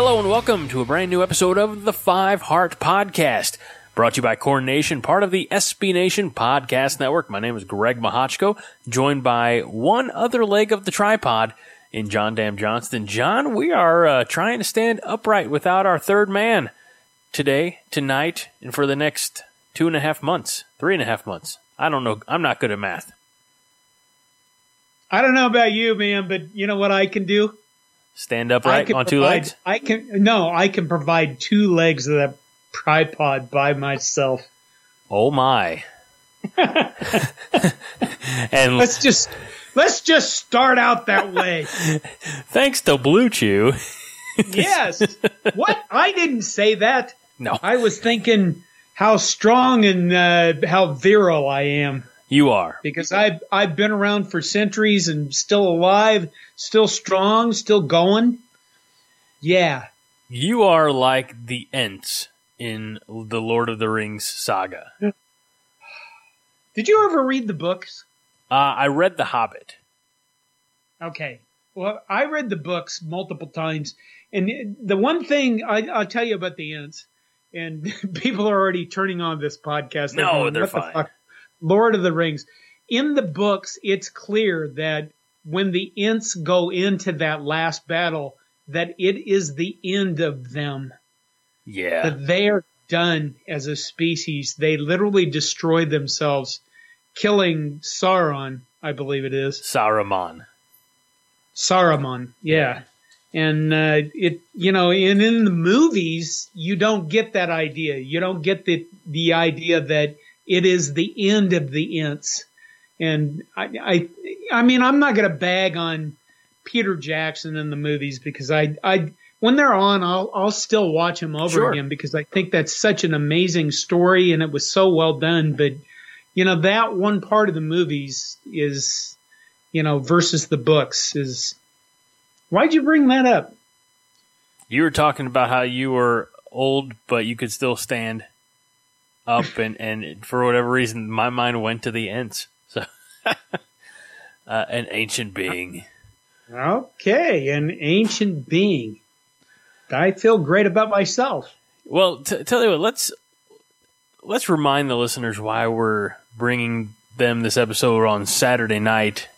Hello and welcome to a brand new episode of the Five Heart Podcast, brought to you by Corn Nation, part of the SB Nation Podcast Network. My name is Greg Mahochko, joined by one other leg of the tripod in John Dam Johnston. John, we are uh, trying to stand upright without our third man today, tonight, and for the next two and a half months, three and a half months. I don't know. I'm not good at math. I don't know about you, man, but you know what I can do? Stand upright on two provide, legs. I can no, I can provide two legs of that tripod by myself. Oh my! and let's just let's just start out that way. thanks to Blue Chew. yes. What? I didn't say that. No. I was thinking how strong and uh, how virile I am. You are because I've I've been around for centuries and still alive, still strong, still going. Yeah, you are like the Ents in the Lord of the Rings saga. Did you ever read the books? Uh, I read The Hobbit. Okay, well, I read the books multiple times, and the one thing I, will tell you about the Ents, and people are already turning on this podcast. No, going, they're fine. The Lord of the Rings. In the books, it's clear that when the Ents go into that last battle, that it is the end of them. Yeah. That they are done as a species. They literally destroy themselves, killing Sauron, I believe it is. Saruman. Saruman, yeah. And uh, it, you know, and in the movies, you don't get that idea. You don't get the the idea that it is the end of the Ents. And I, I, I mean, I'm not going to bag on Peter Jackson in the movies because I, I, when they're on, I'll, I'll still watch them over sure. again because I think that's such an amazing story and it was so well done. But, you know, that one part of the movies is, you know, versus the books is, why'd you bring that up? You were talking about how you were old, but you could still stand up, and and for whatever reason, my mind went to the Ents. Uh, an ancient being. Okay, an ancient being. I feel great about myself. Well, t- tell you what, let's let's remind the listeners why we're bringing them this episode on Saturday night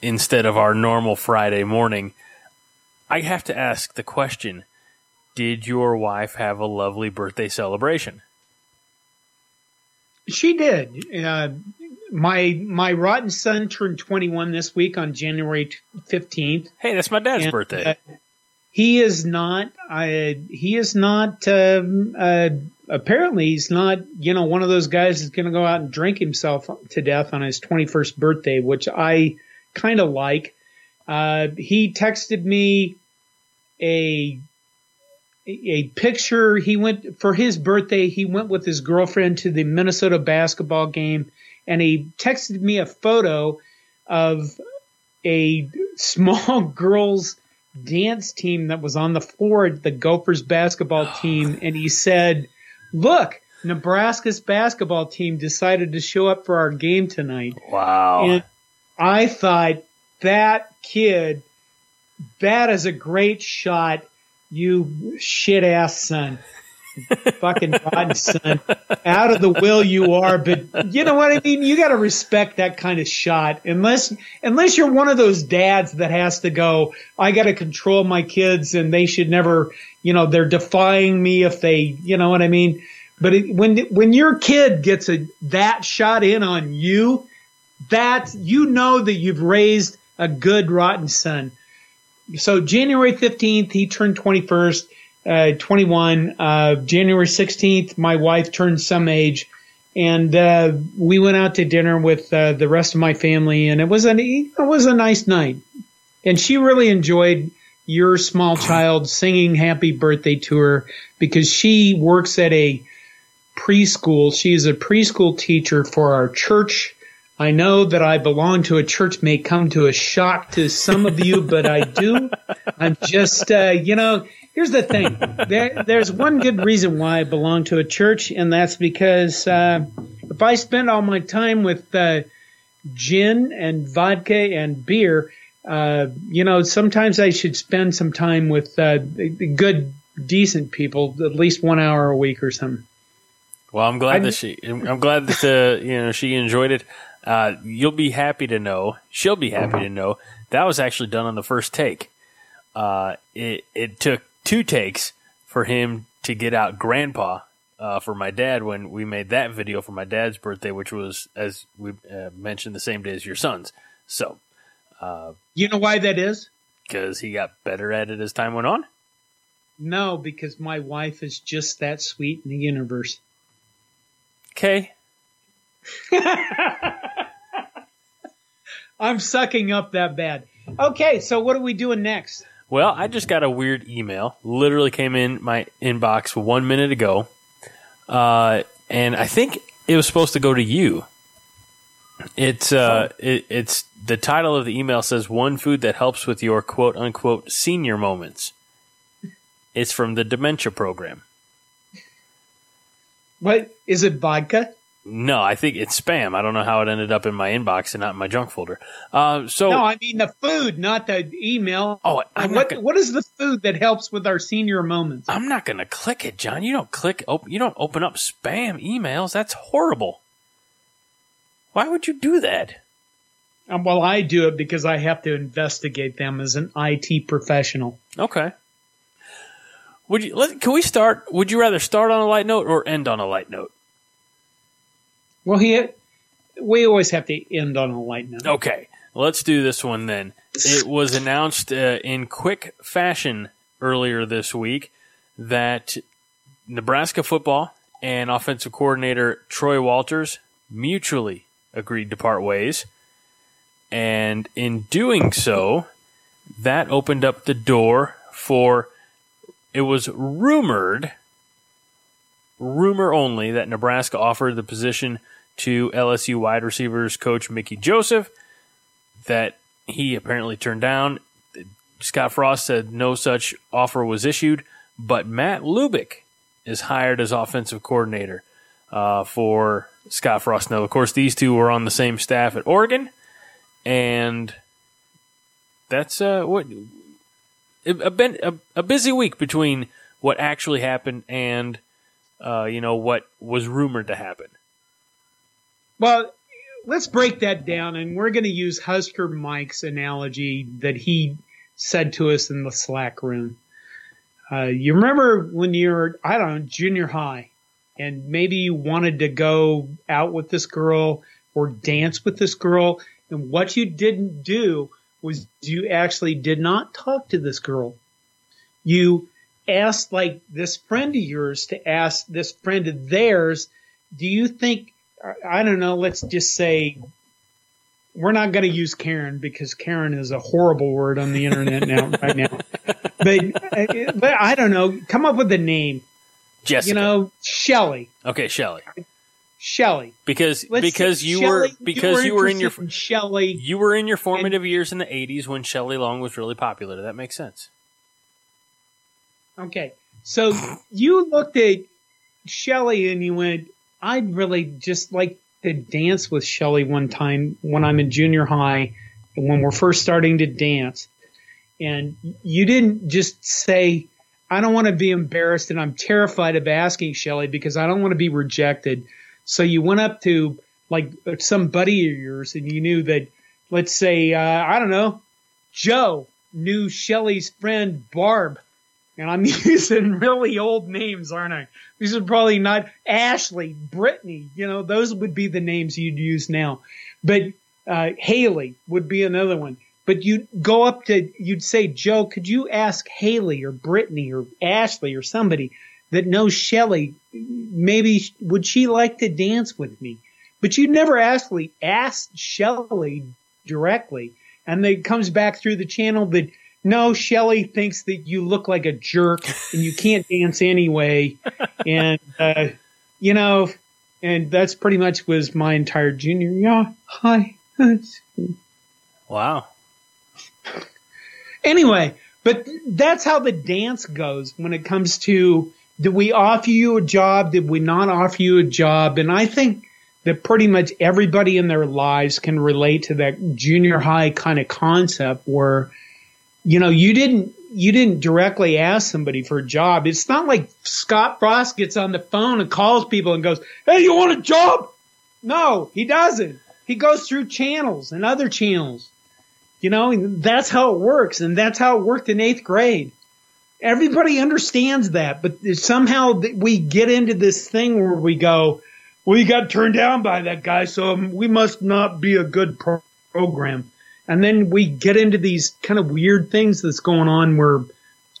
instead of our normal Friday morning. I have to ask the question: Did your wife have a lovely birthday celebration? She did. Uh, my my rotten son turned 21 this week on January 15th. Hey, that's my dad's and, birthday. Uh, he is not. Uh, he is not. Um, uh, apparently, he's not. You know, one of those guys is going to go out and drink himself to death on his 21st birthday, which I kind of like. Uh, he texted me a a picture. He went for his birthday. He went with his girlfriend to the Minnesota basketball game, and he texted me a photo of a small girls dance team that was on the floor at the Gophers basketball team, and he said, "Look." Nebraska's basketball team decided to show up for our game tonight. Wow. And I thought that kid, that is a great shot you shit ass son. Fucking rotten son. Out of the will you are, but you know what I mean? You gotta respect that kind of shot. Unless unless you're one of those dads that has to go, I gotta control my kids and they should never you know, they're defying me if they you know what I mean? But it, when when your kid gets a that shot in on you, that you know that you've raised a good rotten son so January 15th, he turned 21st, uh, 21. Uh, January 16th, my wife turned some age and, uh, we went out to dinner with, uh, the rest of my family and it was an, it was a nice night. And she really enjoyed, your small child singing happy birthday to her because she works at a preschool. She is a preschool teacher for our church. I know that I belong to a church may come to a shock to some of you, but I do. I'm just, uh, you know, here's the thing. There, there's one good reason why I belong to a church, and that's because uh, if I spend all my time with uh, gin and vodka and beer, uh, you know, sometimes I should spend some time with uh, good, decent people, at least one hour a week or something. Well, I'm glad I, that she. I'm glad that uh, you know she enjoyed it. Uh, you'll be happy to know. She'll be happy to know that was actually done on the first take. Uh, it it took two takes for him to get out Grandpa uh, for my dad when we made that video for my dad's birthday, which was as we uh, mentioned the same day as your son's. So, uh, you know why that is? Because he got better at it as time went on. No, because my wife is just that sweet in the universe. Okay. I'm sucking up that bad. Okay, so what are we doing next? Well, I just got a weird email. Literally came in my inbox one minute ago. Uh, and I think it was supposed to go to you. It's uh, it, it's the title of the email says one food that helps with your quote unquote senior moments. It's from the dementia program. What is it? Vodka? No, I think it's spam. I don't know how it ended up in my inbox and not in my junk folder. Uh, so no, I mean the food, not the email. Oh, what gonna, what is the food that helps with our senior moments? I'm not going to click it, John. You don't click. Open, you don't open up spam emails. That's horrible. Why would you do that? Um, well, I do it because I have to investigate them as an IT professional. Okay. Would you? Let, can we start? Would you rather start on a light note or end on a light note? Well, he, we always have to end on a light note. Okay, let's do this one then. It was announced uh, in quick fashion earlier this week that Nebraska football and offensive coordinator Troy Walters mutually agreed to part ways. And in doing so, that opened up the door for it was rumored, rumor only, that Nebraska offered the position to LSU wide receivers coach Mickey Joseph that he apparently turned down. Scott Frost said no such offer was issued, but Matt Lubick is hired as offensive coordinator uh, for Scott Frost. Now, of course, these two were on the same staff at Oregon, and that's uh, what a, a, a busy week between what actually happened and uh, you know what was rumored to happen. Well, let's break that down, and we're going to use Husker Mike's analogy that he said to us in the Slack room. Uh, you remember when you're, I don't know, junior high, and maybe you wanted to go out with this girl or dance with this girl, and what you didn't do was you actually did not talk to this girl. You asked like this friend of yours to ask this friend of theirs, do you think I don't know, let's just say we're not going to use Karen because Karen is a horrible word on the internet now, right now. But, but I don't know. Come up with a name. Jessica. You know, Shelly. Okay, Shelly. Shelly. Because let's because you Shelley, were because you were, in your Shelly. You were in your formative and, years in the '80s when Shelly Long was really popular. That makes sense. Okay, so you looked at Shelly and you went, I'd really just like to dance with Shelly one time when I'm in junior high and when we're first starting to dance. And you didn't just say, I don't want to be embarrassed and I'm terrified of asking Shelly because I don't want to be rejected. So you went up to like some buddy of yours and you knew that, let's say, uh, I don't know, Joe knew Shelly's friend Barb and I'm using really old names, aren't I? These are probably not Ashley, Brittany, you know, those would be the names you'd use now. But uh, Haley would be another one. But you'd go up to, you'd say, Joe, could you ask Haley or Brittany or Ashley or somebody that knows Shelly, maybe would she like to dance with me? But you'd never actually ask Shelly directly. And it comes back through the channel that no, Shelly thinks that you look like a jerk and you can't dance anyway. and, uh, you know, and that's pretty much was my entire junior. Yeah. Hi. Wow. Anyway, but that's how the dance goes when it comes to did we offer you a job? Did we not offer you a job? And I think that pretty much everybody in their lives can relate to that junior high kind of concept where, you know, you didn't, you didn't directly ask somebody for a job. It's not like Scott Frost gets on the phone and calls people and goes, Hey, you want a job? No, he doesn't. He goes through channels and other channels. You know, that's how it works. And that's how it worked in eighth grade. Everybody understands that, but somehow we get into this thing where we go, we got turned down by that guy, so we must not be a good pro- program. And then we get into these kind of weird things that's going on where,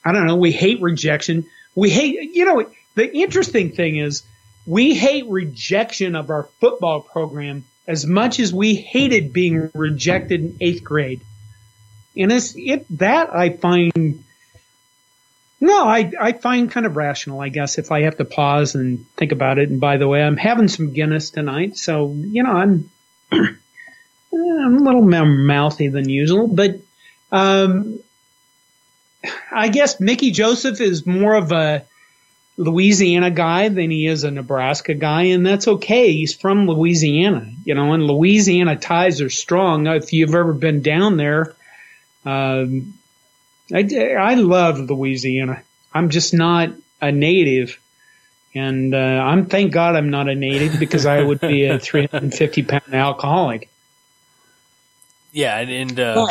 I don't know, we hate rejection. We hate, you know, the interesting thing is we hate rejection of our football program as much as we hated being rejected in eighth grade. And it's, it, that I find no, I, I find kind of rational, I guess, if I have to pause and think about it. And by the way, I'm having some Guinness tonight, so, you know, I'm, I'm a little more mouthy than usual, but, um, I guess Mickey Joseph is more of a Louisiana guy than he is a Nebraska guy, and that's okay. He's from Louisiana, you know, and Louisiana ties are strong. If you've ever been down there, um, I, I love Louisiana. I'm just not a native. And uh, I'm thank God I'm not a native because I would be a 350 pound alcoholic. Yeah, and, and uh,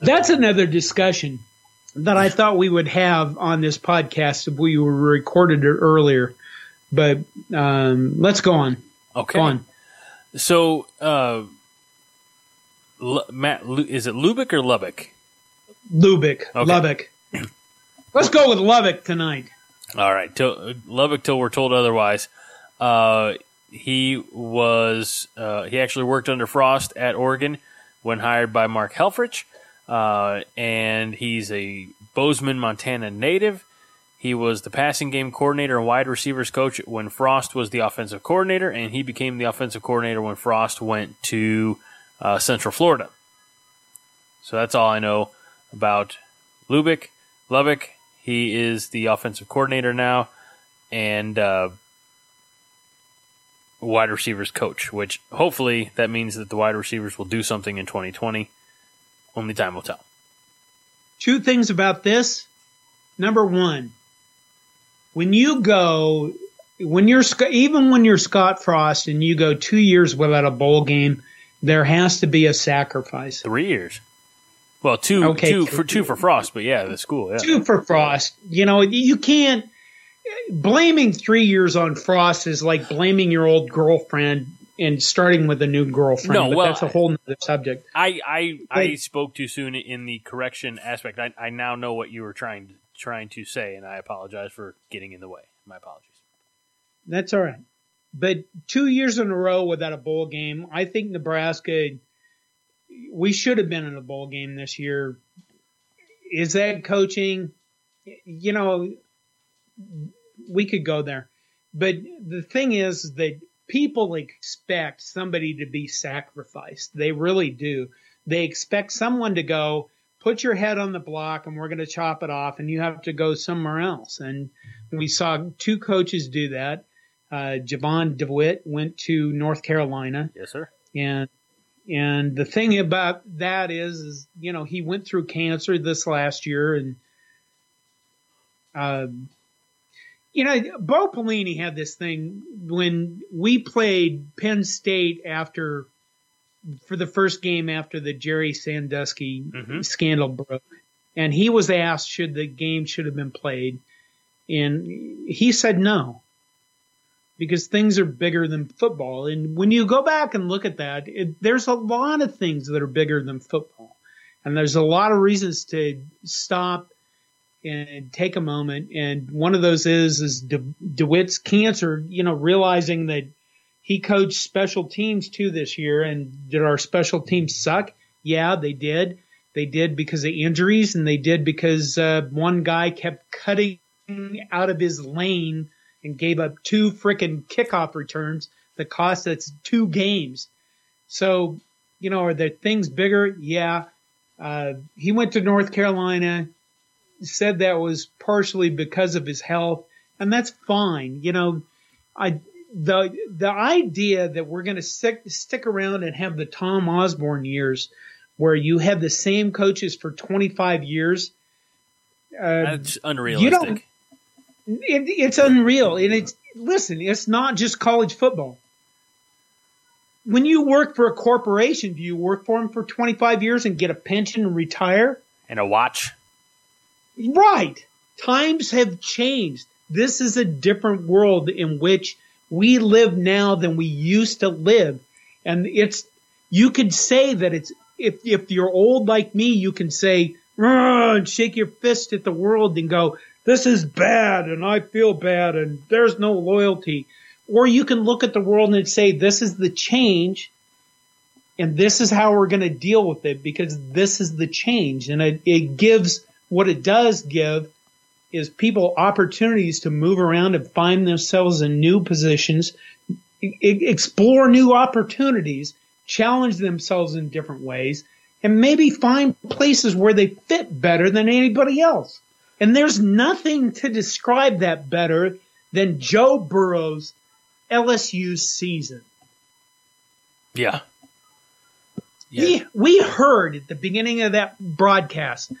that's another discussion that I thought we would have on this podcast if we were recorded it earlier. But um, let's go on. Okay. Go on. So, uh, L- Matt, is it Lubick or Lubbock? Lubick, okay. Lubbock. Let's go with Lubbock tonight. All right, till, Lubbock till we're told otherwise. Uh, he was uh, he actually worked under Frost at Oregon when hired by Mark Helfrich, uh, and he's a Bozeman, Montana native. He was the passing game coordinator and wide receivers coach when Frost was the offensive coordinator, and he became the offensive coordinator when Frost went to uh, Central Florida. So that's all I know about Lubick. Lubbock, he is the offensive coordinator now and uh, wide receivers coach, which hopefully that means that the wide receivers will do something in 2020. Only time will tell. Two things about this. Number one, when you go, when you're, even when you're Scott Frost and you go two years without a bowl game, there has to be a sacrifice. Three years. Well, two, okay, two for two for Frost, but yeah, the school. Yeah. Two for Frost. You know, you can't blaming three years on Frost is like blaming your old girlfriend and starting with a new girlfriend. No, well, that's a whole other subject. I I, but, I spoke too soon in the correction aspect. I, I now know what you were trying trying to say, and I apologize for getting in the way. My apologies. That's all right. But two years in a row without a bowl game, I think Nebraska we should have been in a bowl game this year. Is that coaching? You know, we could go there. But the thing is that people expect somebody to be sacrificed. They really do. They expect someone to go, put your head on the block and we're going to chop it off and you have to go somewhere else. And we saw two coaches do that. Uh, Jovan Dewitt went to North Carolina. Yes, sir. And and the thing about that is, is you know, he went through cancer this last year, and uh, you know, Bo Pelini had this thing when we played Penn State after for the first game after the Jerry Sandusky mm-hmm. scandal broke, and he was asked should the game should have been played, and he said no because things are bigger than football. And when you go back and look at that, it, there's a lot of things that are bigger than football. And there's a lot of reasons to stop and take a moment. And one of those is, is De, DeWitt's cancer, you know, realizing that he coached special teams too this year. And did our special teams suck? Yeah, they did. They did because of injuries, and they did because uh, one guy kept cutting out of his lane and gave up two freaking kickoff returns that cost us two games. So, you know, are there things bigger? Yeah. Uh, he went to North Carolina, said that was partially because of his health, and that's fine. You know, I the the idea that we're going to stick stick around and have the Tom Osborne years, where you have the same coaches for 25 years, uh, That's unrealistic. it, it's unreal. And it's listen, it's not just college football. When you work for a corporation, do you work for them for 25 years and get a pension and retire? and a watch. Right. Times have changed. This is a different world in which we live now than we used to live. And it's, you could say that it's, if, if you're old like me, you can say, and shake your fist at the world and go, this is bad and I feel bad and there's no loyalty. Or you can look at the world and say, this is the change and this is how we're going to deal with it because this is the change. And it, it gives, what it does give is people opportunities to move around and find themselves in new positions, explore new opportunities, challenge themselves in different ways, and maybe find places where they fit better than anybody else. And there's nothing to describe that better than Joe Burrow's LSU season. Yeah. Yeah. We, we heard at the beginning of that broadcast,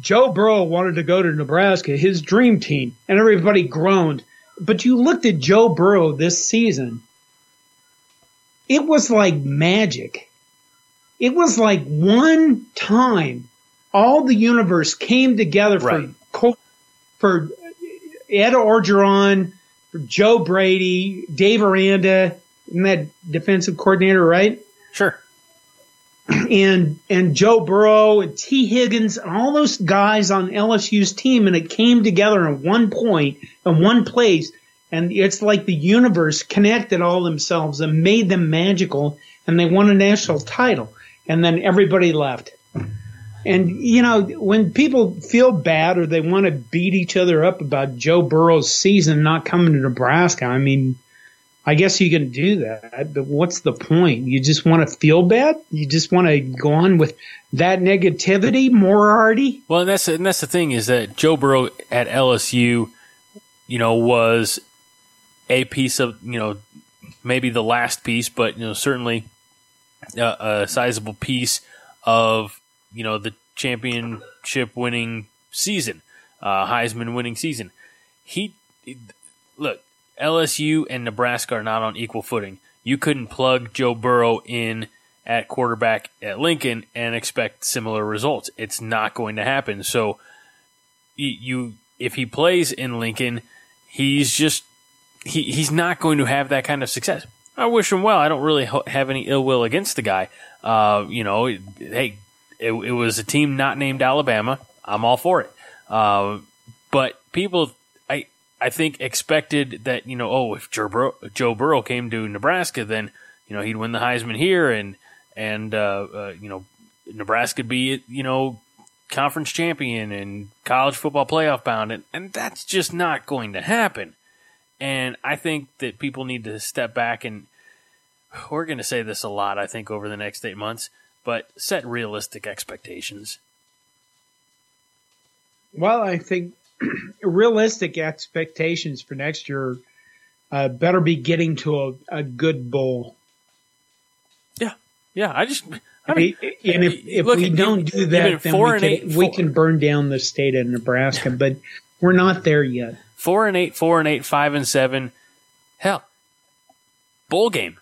Joe Burrow wanted to go to Nebraska, his dream team, and everybody groaned. But you looked at Joe Burrow this season, it was like magic. It was like one time all the universe came together Right. for for Ed Orgeron, for Joe Brady, Dave Aranda, and that defensive coordinator, right? Sure. And and Joe Burrow and T. Higgins and all those guys on LSU's team, and it came together in one point in one place, and it's like the universe connected all themselves and made them magical, and they won a national title, and then everybody left. And you know, when people feel bad or they want to beat each other up about Joe Burrow's season not coming to Nebraska, I mean, I guess you can do that, but what's the point? You just want to feel bad? You just want to go on with that negativity, Moriarty? Well, and that's and that's the thing is that Joe Burrow at LSU, you know, was a piece of you know maybe the last piece, but you know certainly a, a sizable piece of you know the championship winning season, uh, Heisman winning season. He look LSU and Nebraska are not on equal footing. You couldn't plug Joe Burrow in at quarterback at Lincoln and expect similar results. It's not going to happen. So you, if he plays in Lincoln, he's just he, he's not going to have that kind of success. I wish him well. I don't really have any ill will against the guy. Uh, you know, hey, it, it was a team not named Alabama. I'm all for it. Uh, but people, I think expected that you know, oh, if Joe Burrow, Joe Burrow came to Nebraska, then you know he'd win the Heisman here, and and uh, uh, you know Nebraska'd be you know conference champion and college football playoff bound, and, and that's just not going to happen. And I think that people need to step back and we're going to say this a lot, I think, over the next eight months, but set realistic expectations. Well, I think realistic expectations for next year uh, better be getting to a, a good bowl. Yeah, yeah. I just, I mean, and if, if look, we don't do that, then four we and can, eight, we can burn down the state of Nebraska, but we're not there yet. four and eight, four and eight, five and seven. Hell, bowl game.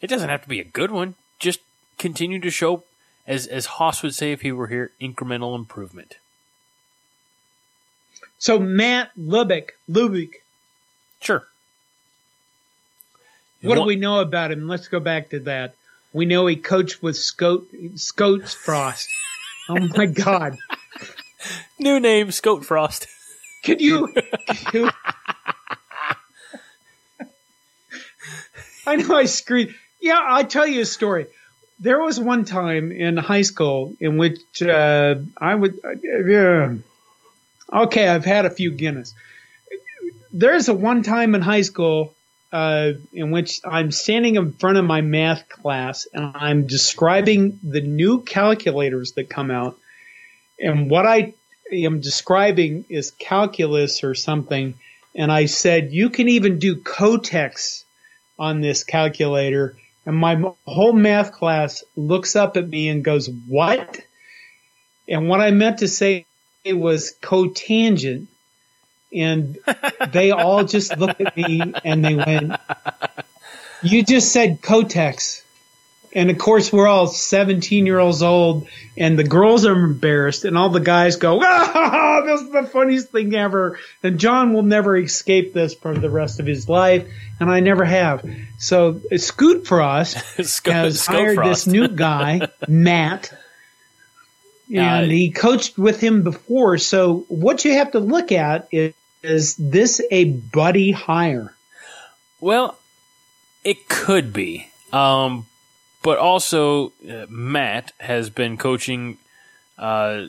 It doesn't have to be a good one. Just continue to show, as as Haas would say if he were here, incremental improvement. So Matt Lubick, Lubick, Sure. what do we know about him? Let's go back to that. We know he coached with Scout, Scoats Frost. Oh my God. New name, Scout Frost. Could you, could you- I know I screwed. Yeah, I'll tell you a story. there was one time in high school in which uh, I would. Uh, yeah. Okay, I've had a few Guinness. There's a one time in high school uh, in which I'm standing in front of my math class and I'm describing the new calculators that come out. And what I am describing is calculus or something. And I said, you can even do cotex on this calculator. And my whole math class looks up at me and goes, what? And what I meant to say was cotangent and they all just looked at me and they went, "You just said Kotex." And of course, we're all 17 year olds old, and the girls are embarrassed, and all the guys go, ah, this is the funniest thing ever. And John will never escape this for the rest of his life, and I never have. So Scoot Frost Sco- has hired Frost. this new guy, Matt, and Uh, he coached with him before. So what you have to look at is, is this a buddy hire? Well, it could be. Um, but also, uh, Matt has been coaching uh,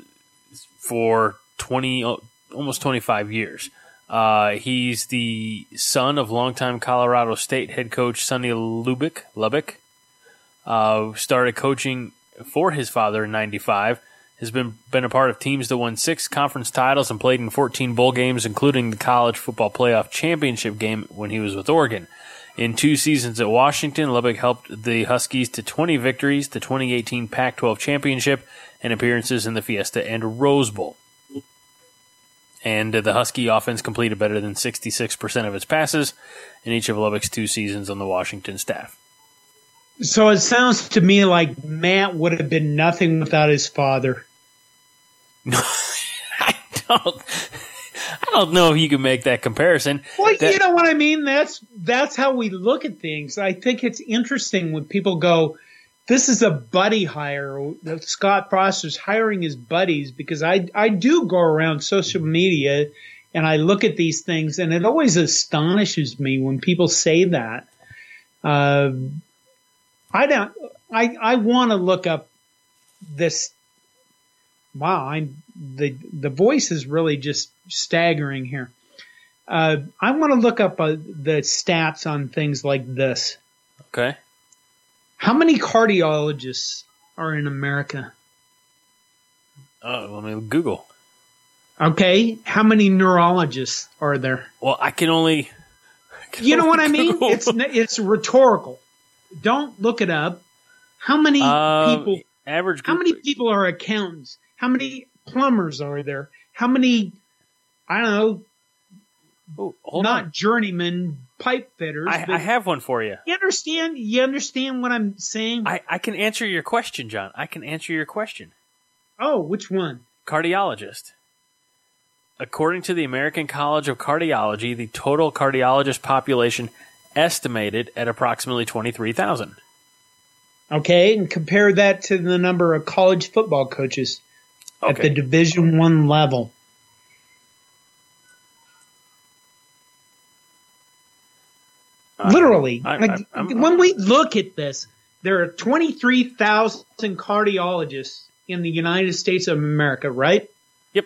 for 20, uh, almost 25 years. Uh, he's the son of longtime Colorado State head coach Sonny Lubick, Lubick Uh, started coaching for his father in 95. Has been, been a part of teams that won six conference titles and played in 14 bowl games, including the college football playoff championship game when he was with Oregon. In two seasons at Washington, Lubbock helped the Huskies to 20 victories, the 2018 Pac 12 championship, and appearances in the Fiesta and Rose Bowl. And uh, the Husky offense completed better than 66% of its passes in each of Lubbock's two seasons on the Washington staff. So it sounds to me like Matt would have been nothing without his father. I don't. I don't know if you can make that comparison. Well, That- you know what I mean. That's that's how we look at things. I think it's interesting when people go, "This is a buddy hire." Scott Foster's hiring his buddies because I I do go around social media and I look at these things, and it always astonishes me when people say that. Uh, I don't. I I want to look up this. Wow, I'm the the voice is really just staggering here. Uh, I want to look up uh, the stats on things like this. Okay. How many cardiologists are in America? Uh, let me Google. Okay, how many neurologists are there? Well, I can only. I can You know what I only mean? It's it's rhetorical. Don't look it up. How many Um, people? average. How many people are accountants? How many plumbers are there? How many? I don't know. Oh, hold not on. journeyman pipe fitters. I, I have one for you. you understand? You understand what I'm saying? I, I can answer your question, John. I can answer your question. oh, which one? Cardiologist. According to the American College of Cardiology, the total cardiologist population estimated at approximately 23,000. Okay, and compare that to the number of college football coaches at the Division One level. Literally, I- I- like, I'm- when we look at this, there are 23,000 cardiologists in the United States of America, right? Yep.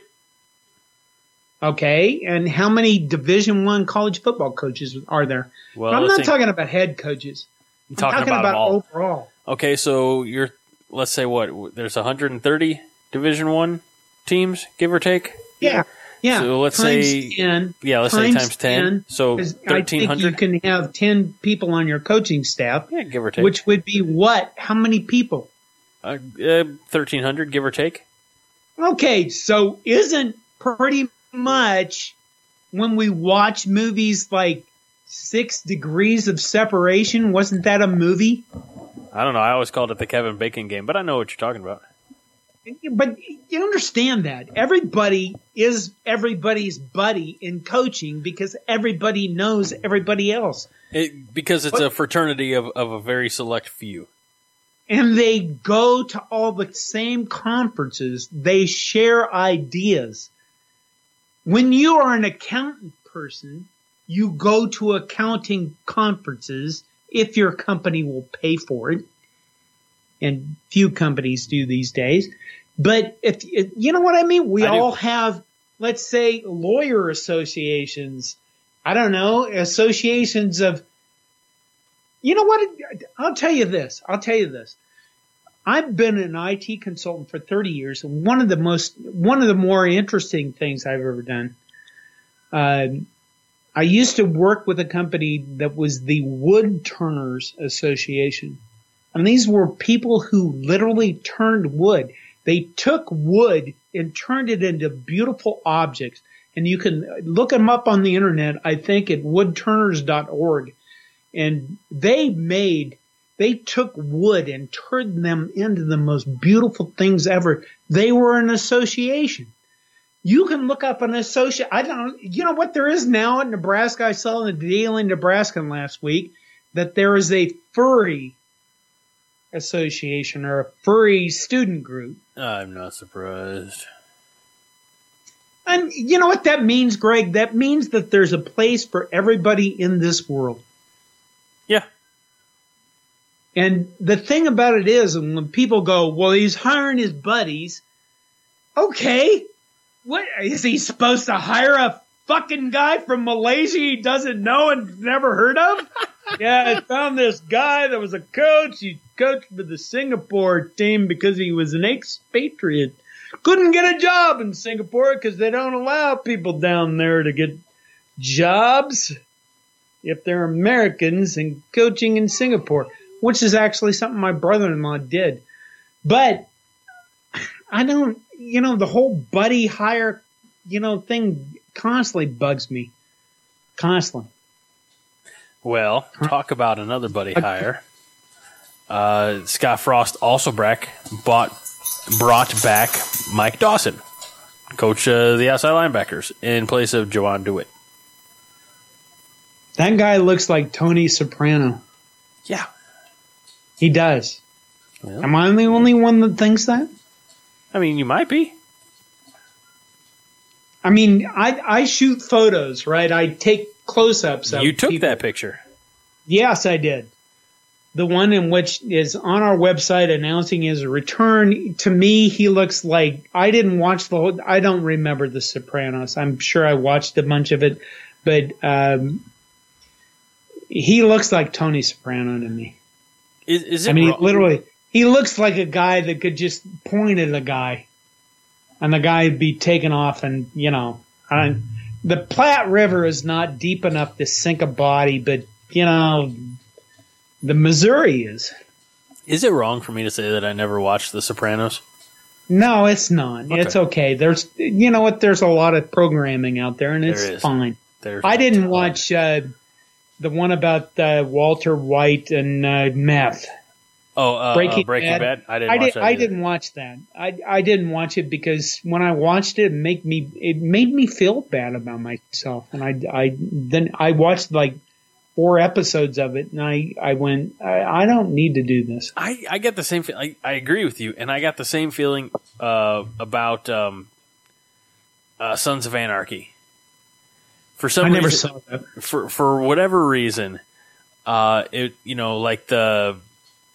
Okay, and how many Division One college football coaches are there? Well, I'm not think- talking about head coaches. I'm talking talking about about, overall. Okay, so you're let's say what there's 130 Division 1 teams give or take. Yeah, yeah. So let's times say- 10, Yeah, let's say times 10. So I think you can have 10 people on your coaching staff, Yeah, give or take. which would be what? How many people? uh, uh, 1300 give or take. Okay, so isn't pretty much when we watch movies like Six Degrees of Separation, wasn't that a movie? I don't know. I always called it the Kevin Bacon game, but I know what you're talking about. But you understand that everybody is everybody's buddy in coaching because everybody knows everybody else. It, because it's a fraternity of, of a very select few. and they go to all the same conferences. They share ideas. When you are an accountant person, you go to accounting conferences if your company will pay for it. And few companies do these days. But if, if you know what I mean, we I do. all have, let's say, lawyer associations. I don't know, associations of. You know what? I'll tell you this. I'll tell you this. I've been an IT consultant for 30 years, and one of the most, one of the more interesting things I've ever done. Uh, I used to work with a company that was the Wood Turners Association. And these were people who literally turned wood. They took wood and turned it into beautiful objects. And you can look them up on the internet, I think at woodturners.org. And they made, they took wood and turned them into the most beautiful things ever. They were an association. You can look up an associate. I don't. You know what there is now in Nebraska? I saw in the Daily Nebraskan last week that there is a furry association or a furry student group. I'm not surprised. And you know what that means, Greg? That means that there's a place for everybody in this world. Yeah. And the thing about it is, when people go, well, he's hiring his buddies. Okay. What is he supposed to hire a fucking guy from Malaysia he doesn't know and never heard of? yeah, I found this guy that was a coach. He coached for the Singapore team because he was an expatriate. Couldn't get a job in Singapore because they don't allow people down there to get jobs if they're Americans and coaching in Singapore, which is actually something my brother-in-law did. But I don't, you know, the whole buddy hire, you know, thing constantly bugs me. Constantly. Well, talk about another buddy hire. Uh, Scott Frost also back bought brought back Mike Dawson, coach of the outside linebackers, in place of Jovan Dewitt. That guy looks like Tony Soprano. Yeah. He does. Well. Am I the only one that thinks that? I mean, you might be. I mean, I I shoot photos, right? I take close-ups of You took people. that picture. Yes, I did. The one in which is on our website announcing his return. To me, he looks like I didn't watch the whole. I don't remember The Sopranos. I'm sure I watched a bunch of it, but um, he looks like Tony Soprano to me. Is, is it I mean, wrong- literally, he looks like a guy that could just point at a guy, and the guy would be taken off, and you know, I, the Platte River is not deep enough to sink a body, but you know, the Missouri is. Is it wrong for me to say that I never watched The Sopranos? No, it's not. It's okay. There's, you know what? There's a lot of programming out there, and it's There fine. There's I didn't watch uh, the one about uh, Walter White and uh, meth. Oh, uh, Breaking, uh, Breaking Bad. Bad. I didn't I, watch did, that I didn't watch that. I, I didn't watch it because when I watched it, it made me it made me feel bad about myself, and I, I then I watched like four episodes of it, and I I went I, I don't need to do this. I, I get the same. Fe- I, I agree with you, and I got the same feeling uh, about um, uh, Sons of Anarchy. For some I never reason, saw that. for for whatever reason, uh, it you know like the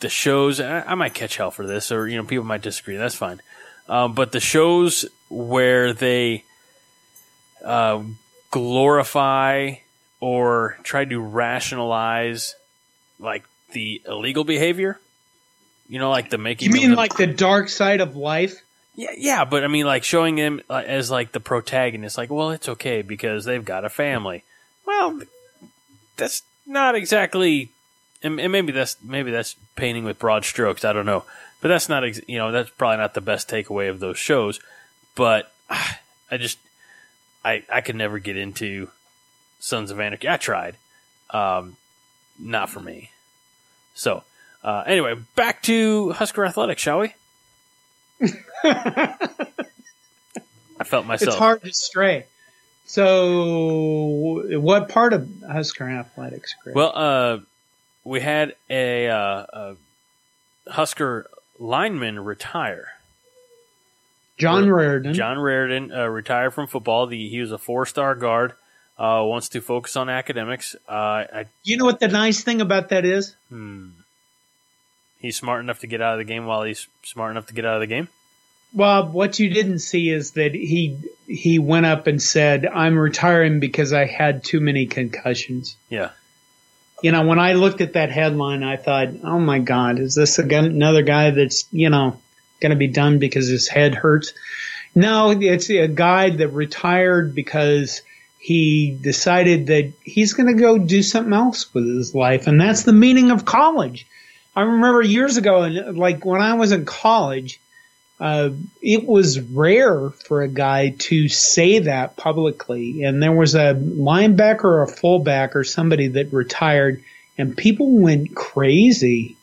the shows. I, I might catch hell for this, or you know people might disagree. That's fine. Um, but the shows where they uh, glorify or try to rationalize like the illegal behavior, you know, like the making. You mean the- like the dark side of life? yeah, yeah, but I mean, like showing him uh, as like the protagonist, like, well, it's okay because they've got a family. Well, that's not exactly, and, and maybe that's maybe that's painting with broad strokes. I don't know, but that's not, ex- you know, that's probably not the best takeaway of those shows. But I just, I I could never get into Sons of Anarchy. I tried, um, not for me. So, uh, anyway, back to Husker Athletics, shall we? I felt myself. It's hard to stray. So, what part of Husker Athletics, Greg? Well, uh, we had a, uh, a Husker lineman retire. John Reardon. John Reardon uh, retired from football. The, he was a four star guard. Uh, wants to focus on academics. Uh, I, You know what the nice thing about that is? hmm, He's smart enough to get out of the game while he's smart enough to get out of the game. Well, what you didn't see is that he he went up and said, "I'm retiring because I had too many concussions." Yeah. You know, when I looked at that headline, I thought, "Oh my God, is this again another guy that's you know going to be done because his head hurts?" No, it's a guy that retired because he decided that he's going to go do something else with his life, and that's the meaning of college. I remember years ago, like when I was in college, uh, it was rare for a guy to say that publicly. And there was a linebacker or a fullback or somebody that retired, and people went crazy.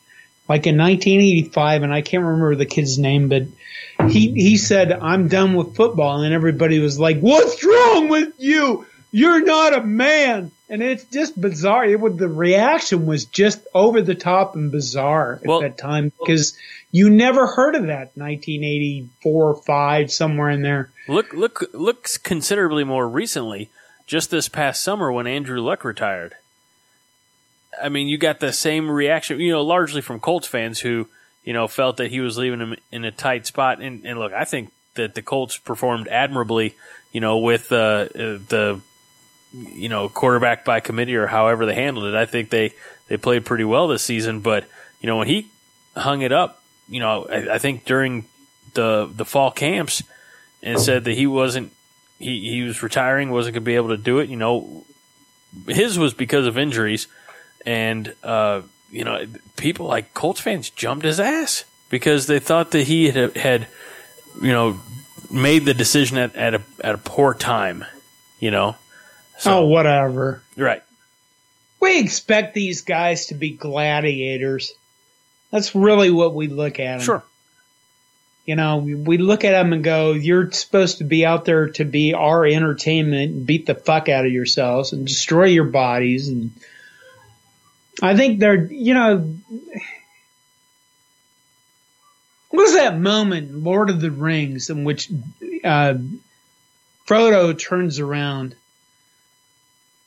Like in 1985, and I can't remember the kid's name, but he he said, "I'm done with football," and everybody was like, "What's wrong with you? You're not a man." And it's just bizarre. It would, the reaction was just over the top and bizarre at Well- that time because you never heard of that 1984 or 5 somewhere in there. Look, look, looks considerably more recently. Just this past summer when Andrew Luck retired. I mean, you got the same reaction, you know, largely from Colts fans who, you know, felt that he was leaving him in a tight spot. And, and look, I think that the Colts performed admirably, you know, with uh, uh, the, you know, quarterback by committee or however they handled it. I think they, they played pretty well this season. But, you know, when he hung it up, you know, I, I think during the the fall camps and said that he wasn't he, he was retiring, wasn't going to be able to do it. You know, his was because of injuries, and uh, you know, people like Colts fans jumped his ass because they thought that he had, had you know made the decision at, at a at a poor time. You know, oh, whatever. right? We expect these guys to be gladiators. That's really what we look at 'em. Sure. You know, we, look at them and go, you're supposed to be out there to be our entertainment and beat the fuck out of yourselves and destroy your bodies. And I think they're, you know, what was that moment in Lord of the Rings in which uh, Frodo turns around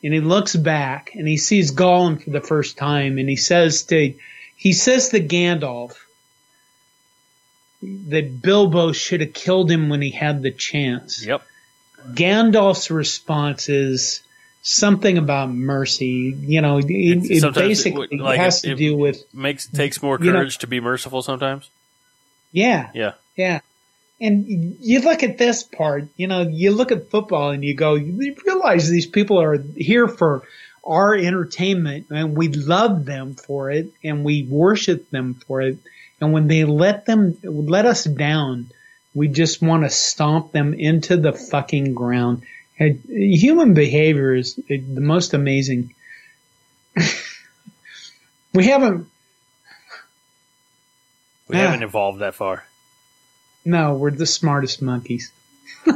and he looks back and he sees Gollum for the first time and he says to, he says to Gandalf, that Bilbo should have killed him when he had the chance. Yep. Gandalf's response is something about mercy. You know, it, it it basically would- like, has it- to it- do with Makes takes more You know- courage to be merciful sometimes. yeah, Yeah. yeah. And you look at this part, you know, you look at football and you go, you realize these people are here for our entertainment and we love them for it and we worship them for it. And when they let them, let us down, we just want to stomp them into the fucking ground. And human behavior is the most amazing. we haven't, We haven't ah. evolved that far. No, we're the smartest monkeys.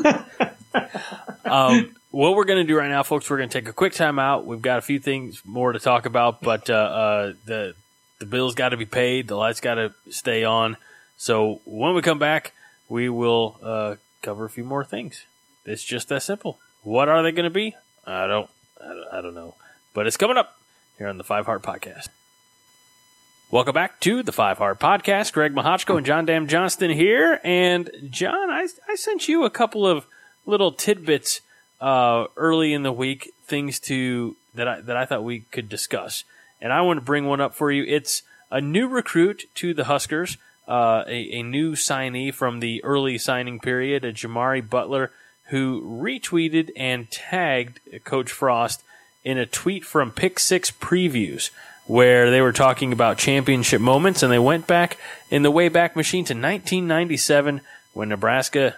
um, what we're going to do right now, folks, we're going to take a quick time out. We've got a few things more to talk about, but uh, uh, the the bills got to be paid, the lights got to stay on. So when we come back, we will uh, cover a few more things. It's just that simple. What are they going to be? I don't, I don't, I don't know, but it's coming up here on the Five Heart Podcast. Welcome back to the Five Heart Podcast. Greg Mahochko and John Dam Johnston here. And John, I, I sent you a couple of little tidbits uh, early in the week, things to that I that I thought we could discuss. And I want to bring one up for you. It's a new recruit to the Huskers, uh, a, a new signee from the early signing period, a Jimari Butler, who retweeted and tagged Coach Frost in a tweet from Pick Six Previews, where they were talking about championship moments, and they went back in the Wayback Machine to 1997 when Nebraska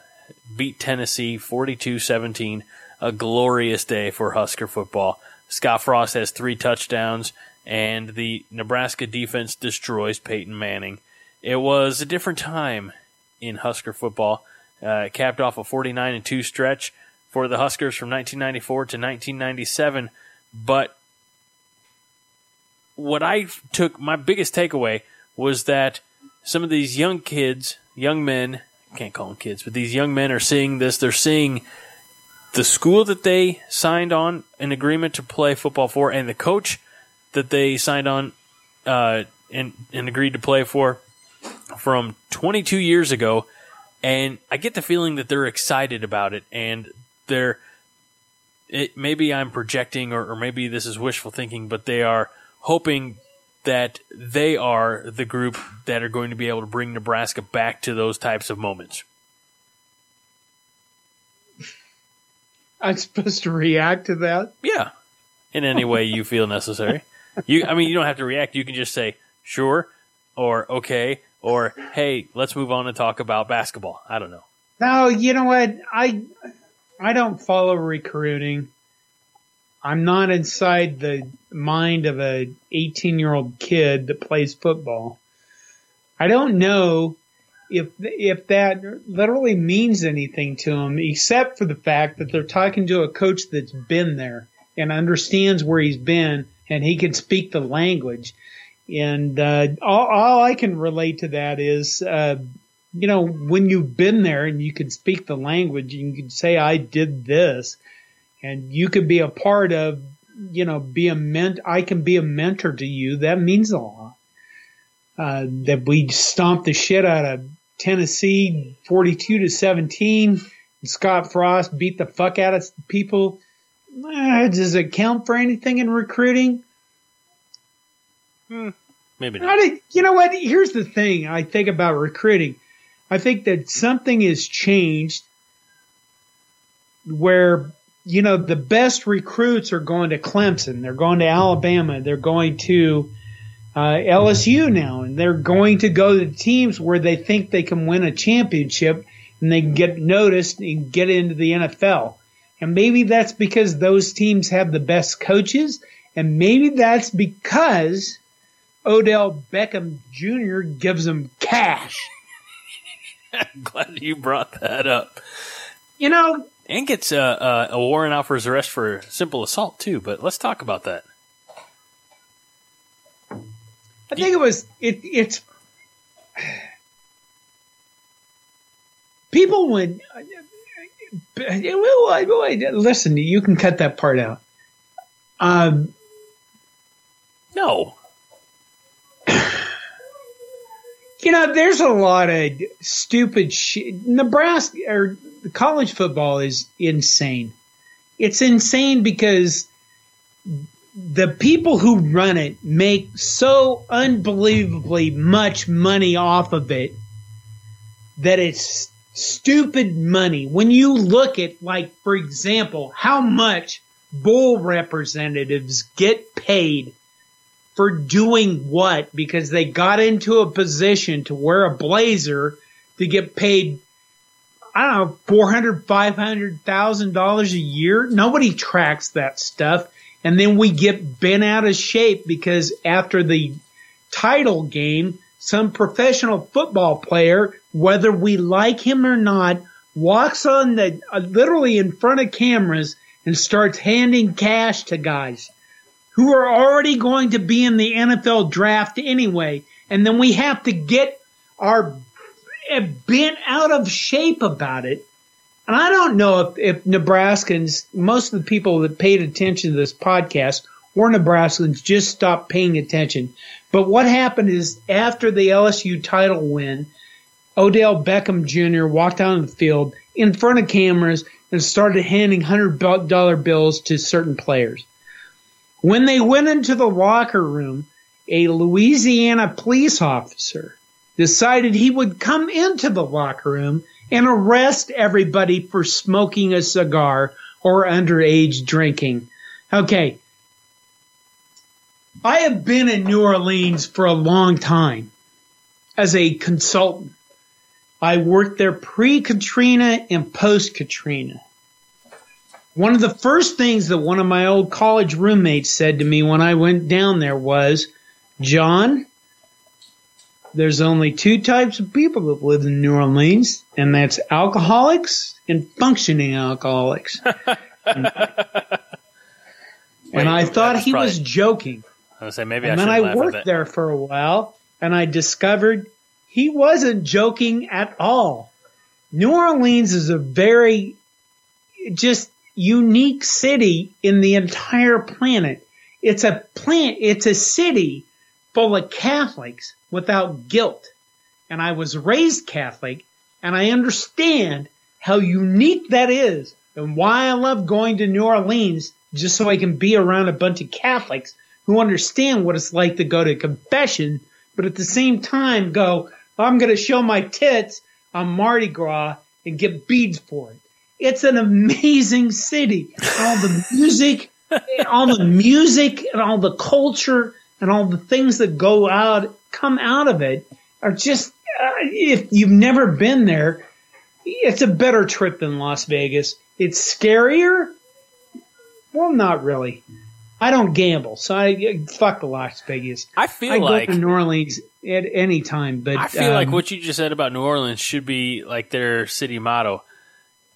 beat Tennessee 42-17. A glorious day for Husker football. Scott Frost has three touchdowns, and the Nebraska defense destroys Peyton Manning. It was a different time in Husker football. Uh, it capped off a 49 and 2 stretch for the Huskers from 1994 to 1997. But what I took, my biggest takeaway was that some of these young kids, young men, can't call them kids, but these young men are seeing this. They're seeing the school that they signed on an agreement to play football for and the coach that they signed on uh, and, and agreed to play for from 22 years ago. And I get the feeling that they're excited about it and they're, it, maybe I'm projecting or, or maybe this is wishful thinking, but they are hoping that they are the group that are going to be able to bring Nebraska back to those types of moments. I'm supposed to react to that? Yeah. In any way you feel necessary. You I mean you don't have to react. You can just say sure or okay or hey, let's move on and talk about basketball. I don't know. No, you know what? I I don't follow recruiting. I'm not inside the mind of a 18 year old kid that plays football. I don't know if if that literally means anything to them, except for the fact that they're talking to a coach that's been there and understands where he's been, and he can speak the language. And uh, all, all I can relate to that is, uh, you know, when you've been there and you can speak the language, you can say, "I did this," and you could be a part of, you know, be a ment. I can be a mentor to you. That means a lot. Uh, that we stomped the shit out of Tennessee 42 to 17. Scott Frost beat the fuck out of people. Uh, does it count for anything in recruiting? Hmm, maybe not. Did, you know what? Here's the thing I think about recruiting. I think that something has changed where, you know, the best recruits are going to Clemson. They're going to Alabama. They're going to uh, LSU now, and they're going to go to teams where they think they can win a championship and they can get noticed and get into the NFL. And maybe that's because those teams have the best coaches, and maybe that's because Odell Beckham Jr. gives them cash. I'm glad you brought that up. You know, and gets uh, uh, a warrant out for his arrest for simple assault too. But let's talk about that. I think it was it. It's people would listen. You can cut that part out. Um, no. You know, there's a lot of stupid shit. Nebraska or college football is insane. It's insane because the people who run it make so unbelievably much money off of it that it's stupid money. When you look at, like, for example, how much bowl representatives get paid for doing what because they got into a position to wear a blazer to get paid I don't know, four hundred, five hundred thousand dollars a year. Nobody tracks that stuff. And then we get bent out of shape because after the title game, some professional football player, whether we like him or not, walks on the uh, literally in front of cameras and starts handing cash to guys who are already going to be in the NFL draft anyway. And then we have to get our bent out of shape about it and I don't know if, if Nebraskans, most of the people that paid attention to this podcast were Nebraskans, just stopped paying attention. But what happened is after the LSU title win, Odell Beckham Jr. walked out on the field in front of cameras and started handing $100 bills to certain players. When they went into the locker room, a Louisiana police officer decided he would come into the locker room and arrest everybody for smoking a cigar or underage drinking. Okay. I have been in New Orleans for a long time as a consultant. I worked there pre Katrina and post Katrina. One of the first things that one of my old college roommates said to me when I went down there was, John, there's only two types of people that live in New Orleans, and that's alcoholics and functioning alcoholics. and, Wait, I thought he probably, was joking. I was say maybe and I then I worked there for a while, and I discovered he wasn't joking at all. New Orleans is a very just unique city in the entire planet. It's a plant. It's a city full of Catholics without guilt. And I was raised Catholic and I understand how unique that is and why I love going to New Orleans just so I can be around a bunch of Catholics who understand what it's like to go to confession, but at the same time go, I'm going to show my tits on Mardi Gras and get beads for it. It's an amazing city. All the music, all the music and all the culture and all the things that go out, come out of it are just, uh, if you've never been there, it's a better trip than Las Vegas. It's scarier. Well, not really. I don't gamble, so I fuck the Las Vegas. I feel I like go to New Orleans at any time, but I feel like um, what you just said about New Orleans should be like their city motto.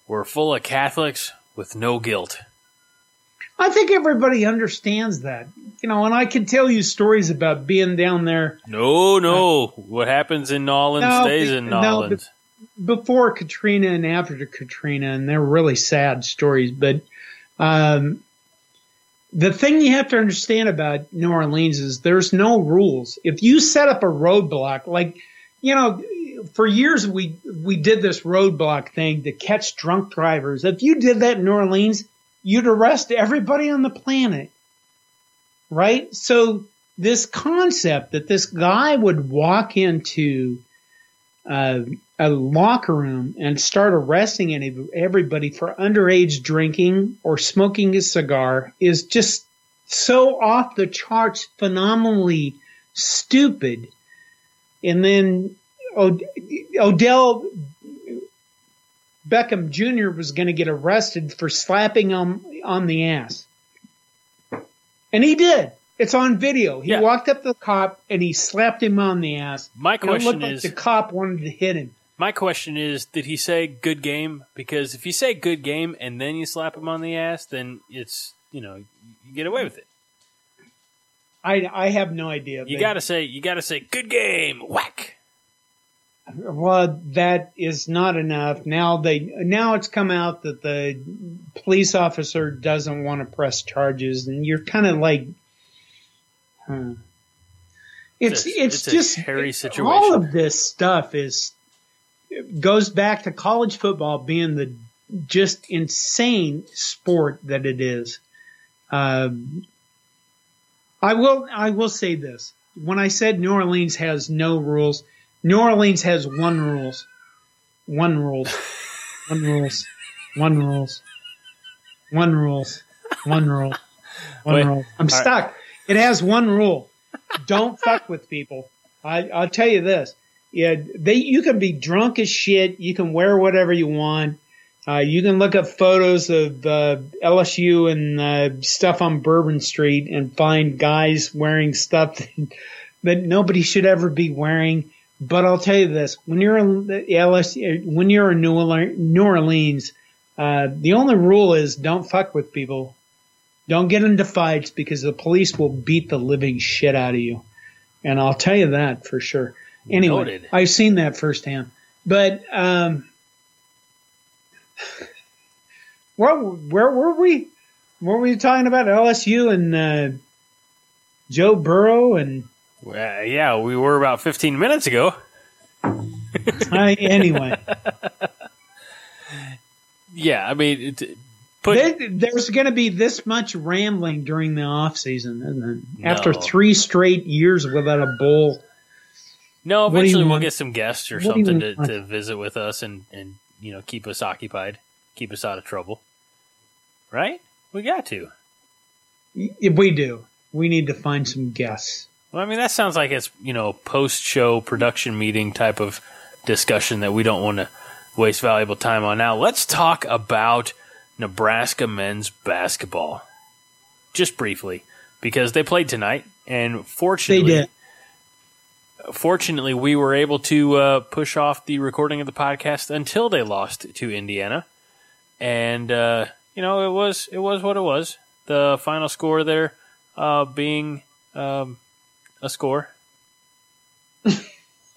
We're full of Catholics with no guilt. I think everybody understands that. You know, and I can tell you stories about being down there No, no. what happens in Nolans No, stays in no, Nolans. before Katrina and after Katrina, and they're really sad stories. But um, the thing you have to understand about New Orleans is there's no rules. If you set up a roadblock, like you know, for years we we did this roadblock thing to catch drunk drivers. If you did that in New Orleans, you'd arrest everybody on the planet, right? So this concept that this guy would walk into uh, a locker room and start arresting any, everybody for underage drinking or smoking a cigar is just so off the charts, phenomenally stupid. And then Od- Odell Beckham Jr. was going to get arrested for slapping him on the ass. And he did. It's on video. He Yeah. walked up to the cop and he slapped him on the ass. My question looked like is the cop wanted to hit him. my question is did he say good game? Because if you say good game and then you slap him on the ass, then it's you know, you get away with it. I, I have no idea. You gotta say you gotta say good game, whack. Well, that is not enough. Now they now it's come out that the police officer doesn't want to press charges, and you're kind of like, huh. It's It's it's, a- it's a just hairy All of this stuff is goes back to college football being the just insane sport that it is. Um, I will I will say this. When I said New Orleans has no rules, New Orleans has one rules. One rules. One rules. One rules. One rules. One rule. One Wait, rule. I'm all right. stuck. It has one rule. Don't fuck with people. I, I'll tell you this. Yeah, they you can be drunk as shit. You can wear whatever you want. Uh, you can look up photos of uh, LSU and uh, stuff on Bourbon Street and find guys wearing stuff that, that nobody should ever be wearing. But I'll tell you this: when you're in the LSU, when you're in New Orleans, New Orleans uh, the only rule is don't fuck with people. Don't get into fights because the police will beat the living shit out of you. And I'll tell you that for sure. Anyway, Noted. I've seen that firsthand. But um, where where were we? What were we talking about? LSU and uh, Joe Burrow and Uh, yeah, we were about 15 minutes ago. I, anyway. Yeah, I mean, it, put There- There's going to be this much rambling during the off season, isn't it? After three straight years without a bowl. no. what do you Eventually, we'll want? get some guests or What something to, to visit with us and and you know keep us occupied, keep us out of trouble. Right? We got to. We do, we need to find some guests. Well, I mean, that sounds like it's you know post show production meeting type of discussion that we don't want to waste valuable time on. Now, let's talk about Nebraska men's basketball, just briefly, because they played tonight, and fortunately, fortunately, we were able to uh, push off the recording of the podcast until they lost to Indiana, and uh, you know it was it was what it was. The final score there uh, being um, a score.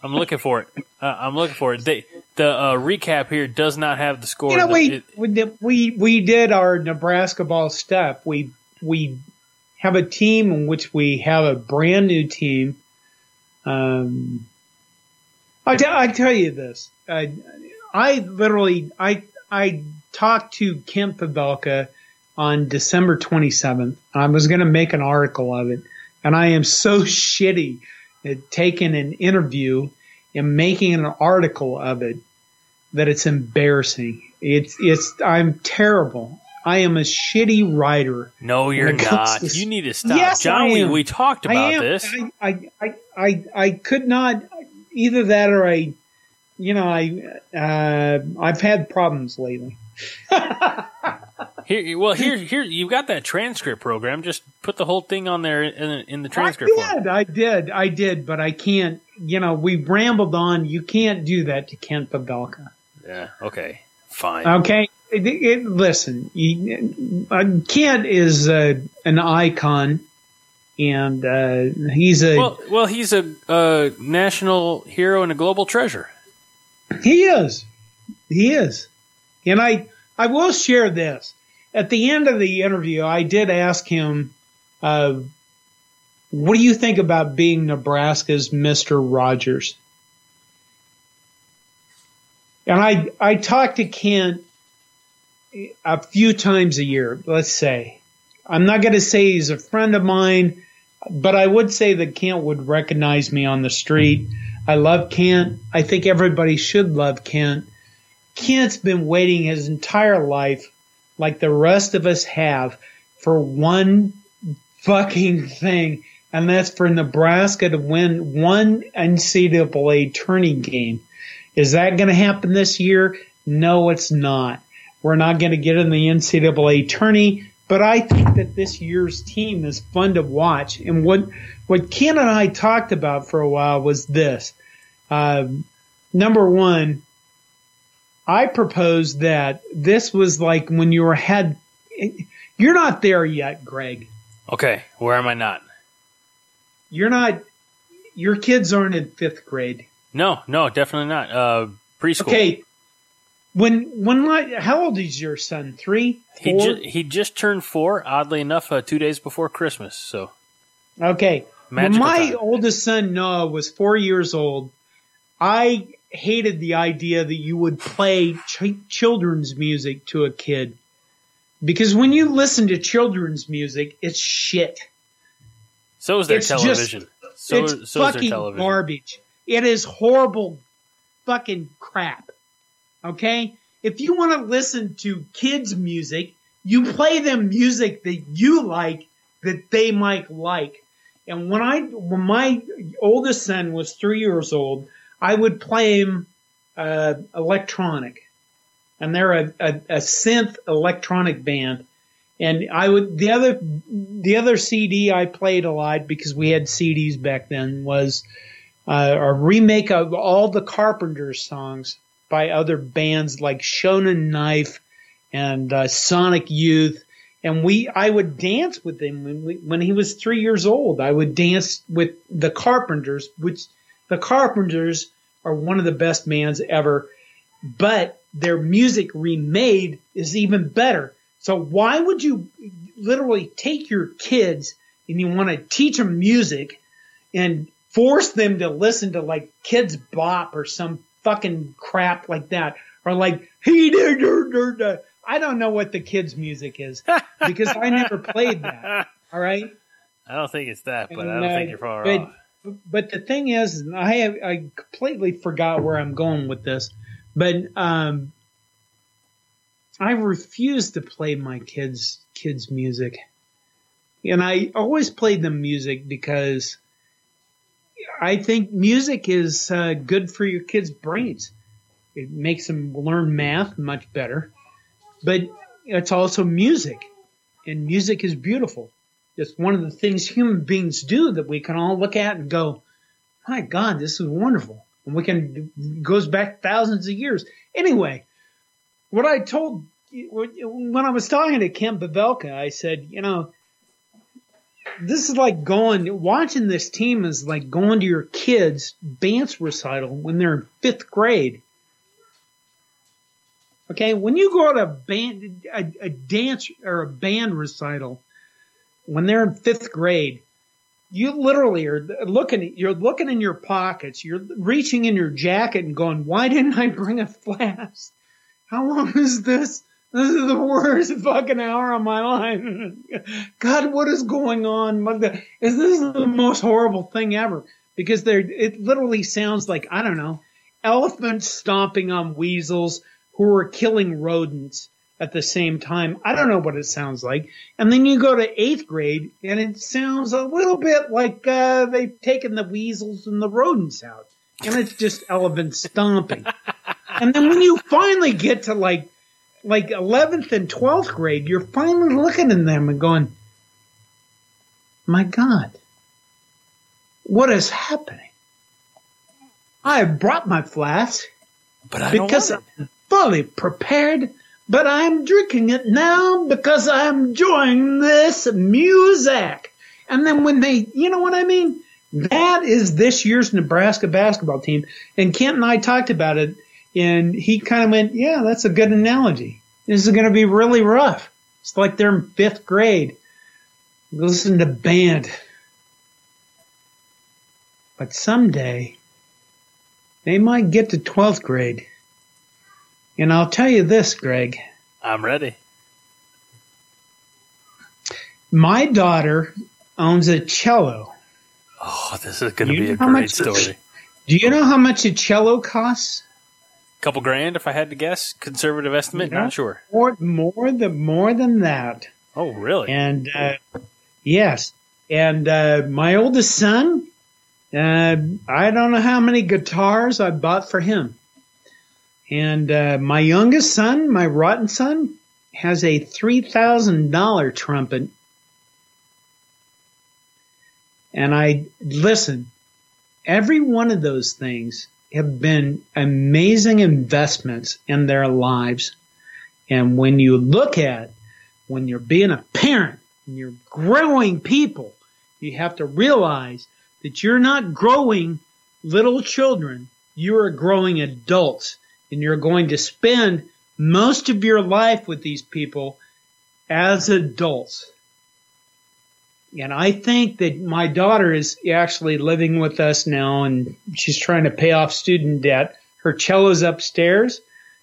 I'm looking for it. Uh, I'm looking for it. They, the uh, recap here does not have the score. You know, The- we, it- we did- we we did our Nebraska ball stuff. We we have a team in which we have a brand new team Um, I, t- I tell you this. I, I literally, I, I talked to Kent Pavelka on December 27th. I was going to make an article of it and I am so shitty at taking an interview and making an article of it that it's embarrassing. It's, it's, I'm terrible. I am a shitty writer. No, you're When it comes not. to- You need to stop. Yes, John, we, we talked about this. I, I, I, I, I could not either that or I, you know, I, uh, I've had problems lately. Here, well, here, here, you've got that transcript program. Just put the whole thing on there in, in the I transcript form. did, I did, I did, but I can't, you know, we rambled on. You can't do that to Kent Pavelka. Yeah. Okay. Fine. Okay. It, it, listen, you, uh, Kent is uh, an icon and, uh, he's a, well, well, he's a, a national hero and a global treasure. He is. He is. And I, I will share this. At the end of the interview, I did ask him, uh, what do you think about being Nebraska's Mr. Rogers? And I, I talk to Kent a few times a year, let's say. I'm not going to say he's a friend of mine, but I would say that Kent would recognize me on the street. I love Kent. I think everybody should love Kent. Kent's been waiting his entire life, like the rest of us have, for one fucking thing, and that's for Nebraska to win one NCAA tourney game. Is that going to happen this year? No, it's not. We're not going to get in the NCAA tourney, but I think that this year's team is fun to watch. And what what Ken and I talked about for a while was this. Um, number one, I proposed that this was like when you were had. You're not there yet, Greg. Okay. Where am I not? You're not. Your kids aren't in fifth grade. No, no, definitely not. Uh, preschool. Okay. When when my how old is your son? Three, He four. ju- he just turned four. Oddly enough, uh, two days before Christmas. So Okay. When Magical my time. oldest son Noah was four years old, I hated the idea that you would play ch- children's music to a kid. Because when you listen to children's music, it's shit. so is their It's just- television. so it's so is their fucking television. garbage. It is horrible fucking crap. Okay? If you want to listen to kids music, you play them music that you like that they might like. And when I when my oldest son was three years old, I would play him uh, electronic, and they're a, a, a synth electronic band. And I would the other the other CD I played a lot because we had CDs back then was uh, a remake of all the Carpenters songs by other bands like Shonen Knife and uh, Sonic Youth. And we, I would dance with him when we, when he was three years old. I would dance with the Carpenters, which the Carpenters are one of the best bands ever, but their music remade is even better. So why would you literally take your kids and you want to teach them music and force them to listen to like Kidz Bop or some fucking crap like that, or like he did. I don't know what the kids' music is because I never played that. All right, I don't think it's that, but I don't uh, think you're far but, off. But the thing is, I have I completely forgot where I'm going with this, but um, I refuse to play my kids kids music, and I always played them music because I think music is uh, good for your kids' brains. It makes them learn math much better, but it's also music, and music is beautiful. It's one of the things human beings do that we can all look at and go, "My God, this is wonderful." And we can goes back thousands of years. Anyway, what I told when I was talking to Kent Pavelka, I said, you know, this is like going watching this team is like going to your kids' dance recital when they're in fifth grade. Okay, when you go to a band, a, a dance or a band recital when they're in fifth grade, you literally are looking, you're looking in your pockets, you're reaching in your jacket and going, why didn't I bring a flask? How long is this? This is the worst fucking hour of my life. God, what is going on? Is this the most horrible thing ever? Because there, it literally sounds like, I don't know, elephants stomping on weasels who are killing rodents at the same time. I don't know what it sounds like. And then you go to eighth grade and it sounds a little bit like uh, they've taken the weasels and the rodents out. And it's just elephants stomping. and then when you finally get to like like 11th and 12th grade, you're finally looking at them and going, my God, what is happening? I have brought my flask But I because don't want it. I'm fully prepared, but I'm drinking it now because I'm enjoying this music. And then when they, you know what I mean? That is this year's Nebraska basketball team. And Kent and I talked about it and he kind of went, yeah, that's a good analogy. This is going to be really rough. It's like they're in fifth grade. Listen to band. But someday they might get to 12th grade. And I'll tell you this, Greg. I'm ready. My daughter owns a cello. Oh, this is going to be a great story. Do you know how much a cello costs? A couple grand, if I had to guess. Conservative estimate, not sure. More, more than more than that. Oh, really? And uh, yes, and uh, my oldest son, uh, I don't know how many guitars I bought for him. And uh, my youngest son, my rotten son, has a three thousand dollar trumpet. And I listen. Every one of those things have been amazing investments in their lives. And when you look at when you're being a parent and you're growing people, you have to realize that you're not growing little children. You are growing adults and you're going to spend most of your life with these people as adults. And I think that my daughter is actually living with us now and she's trying to pay off student debt. Her cello's upstairs.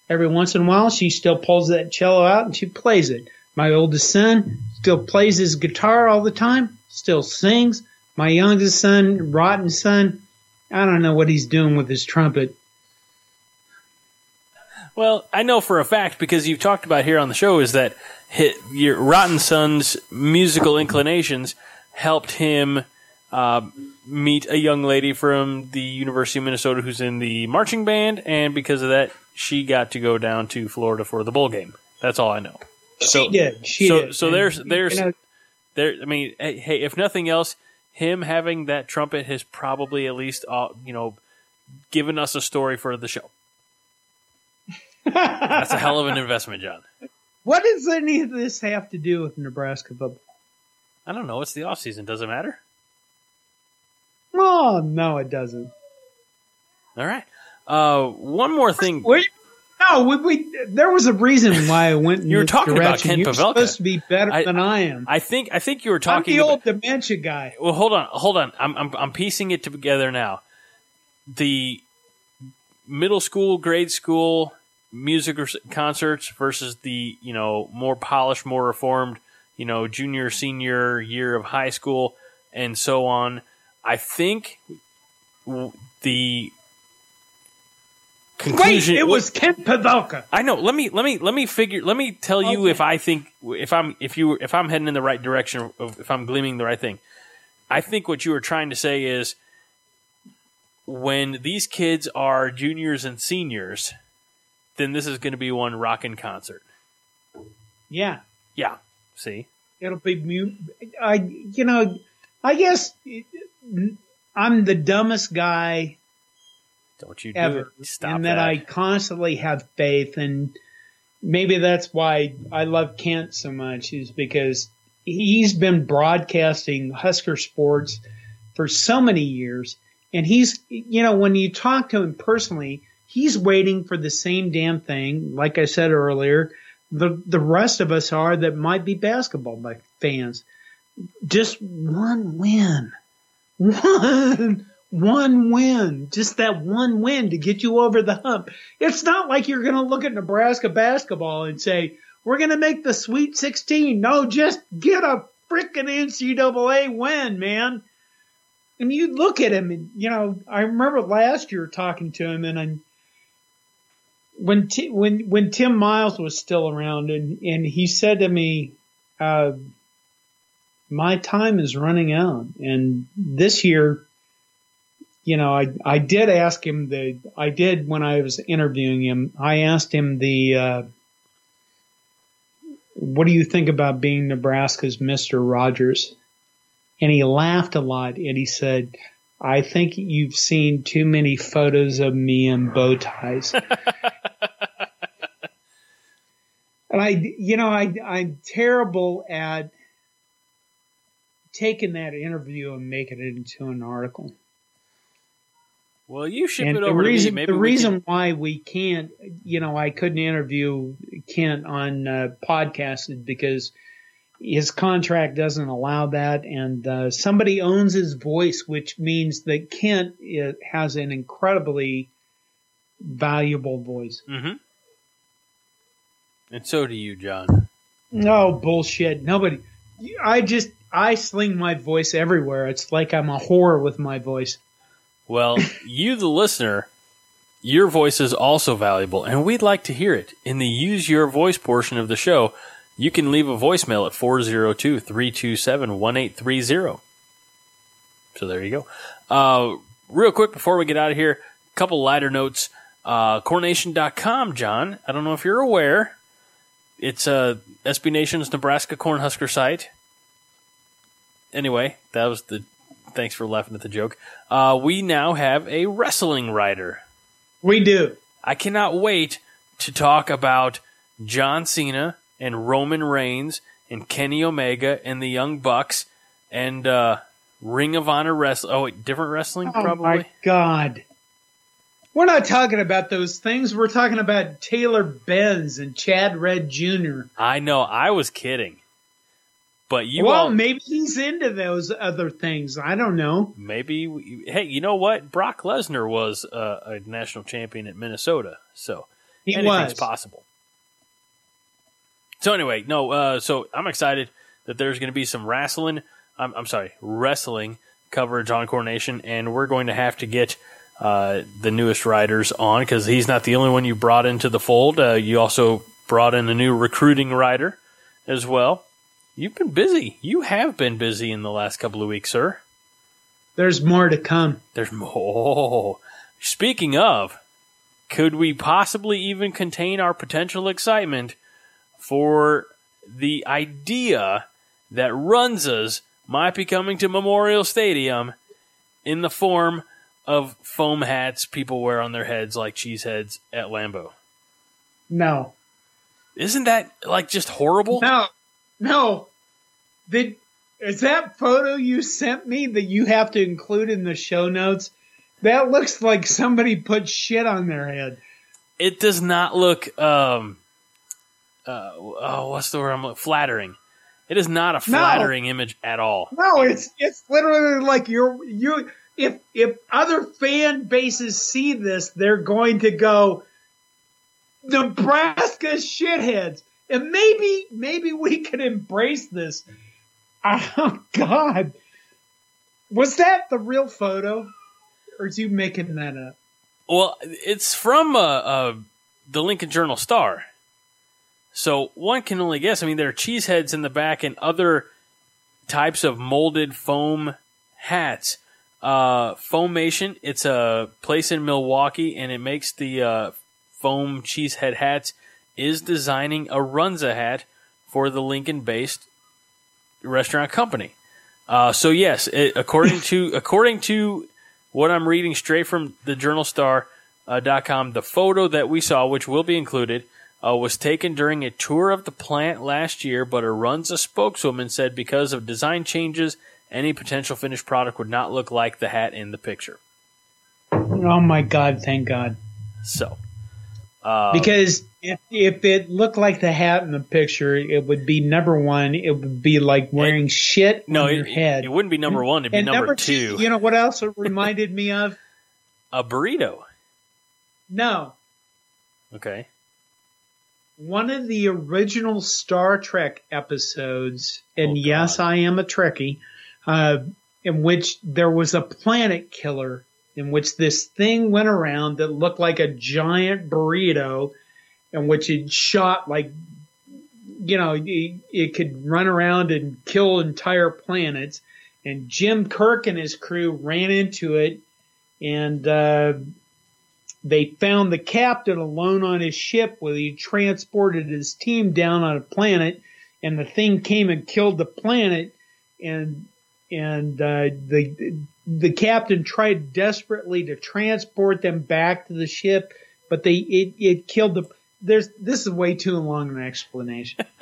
Every once in a while, she still pulls that cello out and she plays it. My oldest son still plays his guitar all the time, still sings. My youngest son, rotten son, I don't know what he's doing with his trumpet. Well, I know for a fact because you've talked about here on the show is that hit, your Rotten Son's musical inclinations helped him uh, meet a young lady from the University of Minnesota who's in the marching band, and because of that, she got to go down to Florida for the bowl game. That's all I know. So, she did. She so, did. so And, there's you there's know, there. I mean, hey, hey, if nothing else, him having that trumpet has probably at least uh, you know given us a story for the show. That's a hell of an investment, John. what does any of this have to do with Nebraska football? I don't know. It's the off season. Does it matter? Oh no, it doesn't. All right. Uh, one more thing. We, no, we, we, there was a reason why I went You were talking about direction. Ken You're Pavelka. supposed to be better I- than I am. I think I think you were I'm talking. the About, old dementia guy. well, hold on, hold on. I'm, I'm I'm piecing it together now. The middle school, grade school music or- concerts versus the you know more polished, more reformed, you know junior, senior year of high school, and so on. I think the Wait, it was Ken Pavelka. I know. Let me let me let me figure. Let me tell you Okay. if I think if I'm if you if I'm heading in the right direction, of if I'm gleaming the right thing. I think what you were trying to say is when these kids are juniors and seniors, then this is going to be one rockin' concert. Yeah, Yeah. See. it'll be mute. I, you know, I guess I'm the dumbest guy Don't you do ever, it. Stop and that. that I constantly have faith, and maybe that's why I love Kent so much, is because he's been broadcasting Husker sports for so many years, and he's, you know, when you talk to him personally, he's waiting for the same damn thing. Like I said earlier, the the rest of us are that might be basketball fans. Just one win. one one win, just that one win to get you over the hump. It's not like you're going to look at Nebraska basketball and say, we're going to make the Sweet 16. No, just get a freaking NCAA win, man. And you look at him and, you know, I remember last year talking to him and I'm, when, T, when, when Tim Miles was still around and, and he said to me, uh, my time is running out. And this year, you know, I, I did ask him the, I did when I was interviewing him, I asked him the, uh, what do you think about being Nebraska's Mr. Rogers? And he laughed a lot and he said, I think you've seen too many photos of me in bow ties. I, you know, I, I'm terrible at taking that interview and making it into an article. Well, you ship and it over the reason, to me. Maybe the reason can- why we can't, you know, I couldn't interview Kent on uh, podcast is because his contract doesn't allow that, and uh, somebody owns his voice, which means that Kent uh, has an incredibly valuable voice. Mhm. And so do you, John. No bullshit. Nobody. I just I sling my voice everywhere. It's like I'm a whore with my voice. Well, you, the listener, your voice is also valuable, and we'd like to hear it. In the Use Your Voice portion of the show, you can leave a voicemail at 402 327 1830. So there you go. Uh, real quick before we get out of here, a couple lighter notes. Uh, CornNation.com, John. I don't know if you're aware. It's uh, SB Nation's Nebraska Cornhusker site. Anyway, that was the. Thanks for laughing at the joke. Uh, we now have a wrestling writer. We do. I cannot wait to talk about John Cena and Roman Reigns and Kenny Omega and the Young Bucks and uh, Ring of Honor wrestling. Oh, wait, different wrestling Oh probably. Oh my god. We're not talking about those things. We're talking about Taylor Venz and Chad Red Jr. I know. I was kidding, but you well, all maybe he's into those other things. I don't know. maybe. we- Hey, you know what? Brock Lesnar was uh, a national champion at Minnesota, so He anything's was. possible. So anyway, no. Uh, so I'm excited that there's going to be some wrestling. I'm, I'm sorry, wrestling coverage on Corn Nation, and we're going to have to get uh, the newest riders on because he's not the only one you brought into the fold. Uh, you also brought in a new recruiting rider as well. You've been busy. You have been busy in the last couple of weeks, sir. There's more to come. There's more. Speaking of, could we possibly even contain our potential excitement for the idea that Runzas might be coming to Memorial Stadium in the form of foam hats people wear on their heads like cheeseheads at Lambeau? No. Isn't that like just horrible? No. No. Did is that photo you sent me that you have to include in the show notes? That looks like somebody put shit on their head. It does not look um uh oh what's the word I'm look- flattering. It is not a flattering image at all. No, it's it's literally like you're you if if other fan bases see this, they're going to go Nebraska shitheads. And maybe maybe we can embrace this. Oh God. Was that the real photo? Or is you making that up? Well, it's from uh, uh, the Lincoln Journal Star. So one can only guess. I mean, there are cheese heads in the back and other types of molded foam hats. Uh, Foamation, it's a place in Milwaukee, and it makes the uh, foam cheesehead hats. Is designing a Runza hat for the Lincoln-based restaurant company. Uh, so yes, it, according to according to what I'm reading straight from the journalstar.com, uh, dot com, the photo that we saw, which will be included, uh, was taken during a tour of the plant last year, but a Runza spokeswoman said because of design changes, any potential finished product would not look like the hat in the picture. Oh my God, thank God. So, Uh, Because if if it looked like the hat in the picture, it would be number one. It would be like wearing shit no, on it, your head. it wouldn't be number one. It'd be and number, two. You know what else it reminded me of? a burrito. No, Okay. one of the original Star Trek episodes, and Oh, yes, I am a Trekkie, uh, in which there was a planet killer, in which this thing went around that looked like a giant burrito, in which it shot like, you know, it, it could run around and kill entire planets. And Jim Kirk and his crew ran into it, and uh, they found the captain alone on his ship where he transported his team down on a planet and the thing came and killed the planet and and uh, the the captain tried desperately to transport them back to the ship but they it, it killed the there's this is way too long an explanation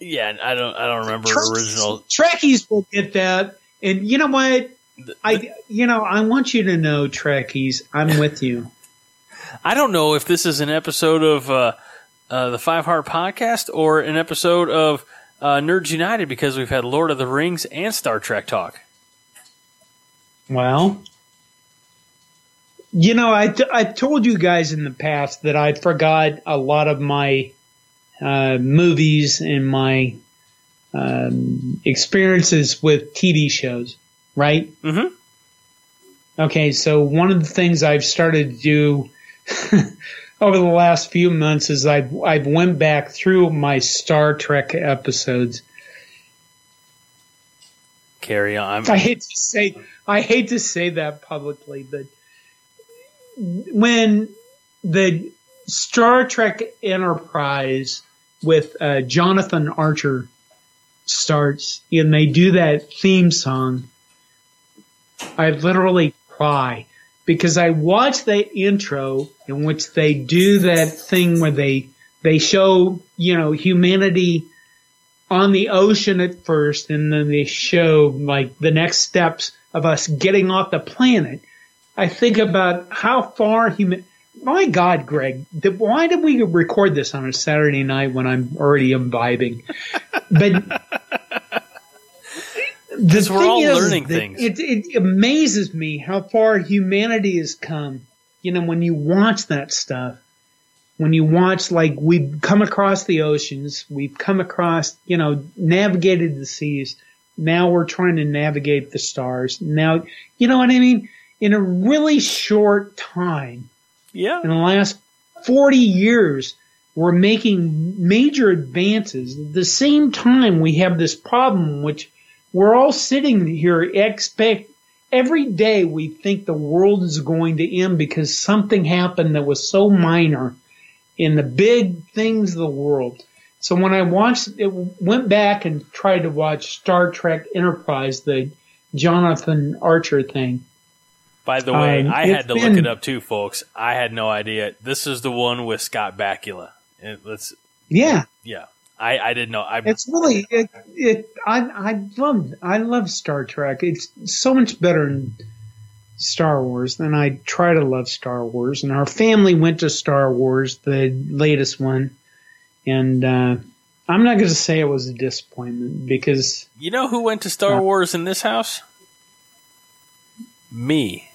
Yeah, I don't. I don't remember Trekkies- original. Trekkies will get that and you know what I you know I want you to know Trekkies I'm with you I don't know if this is an episode of uh, uh, the Five Heart Podcast or an episode of uh, Nerds United because we've had Lord of the Rings and Star Trek talk. Well, you know, I, I told you guys in the past that I forgot a lot of my uh, movies and my um, experiences with TV shows, right? Mm-hmm. Okay, so one of the things I've started to do over the last few months is I've I've went back through my Star Trek episodes. Carry on. I hate to say I hate to say that publicly, but when the Star Trek Enterprise with uh, Jonathan Archer starts and they do that theme song, I literally cry because I watch that intro in which they do that thing where they they show you know humanity on the ocean at first, and then they show like the next steps of us getting off the planet. I think about how far human. My God, Greg, why did we record this on a Saturday night when I'm already imbibing? But the we're all learning things. It, it amazes me how far humanity has come. You know, when you watch that stuff, when you watch like we've come across the oceans, we've come across, you know, navigated the seas. Now we're trying to navigate the stars. Now, you know what I mean? In a really short time, yeah. in the last 40 years, we're making major advances. At the same time, we have this problem, which we're all sitting here expect every day we think the world is going to end because something happened that was so minor in the big things of the world. So when I watched it, went back and tried to watch Star Trek Enterprise, the Jonathan Archer thing. By the way, Um, I had to look it up too, folks. I had no idea. This is the one with Scott Bakula. It, let's, Yeah, yeah. I, I didn't know. I, It's really it. it I I love I love Star Trek. It's so much better than Star Wars, than I try to love Star Wars. And our family went to Star Wars, the latest one, and uh, I'm not going to say it was a disappointment because you know who went to Star Yeah. Wars in this house? Me.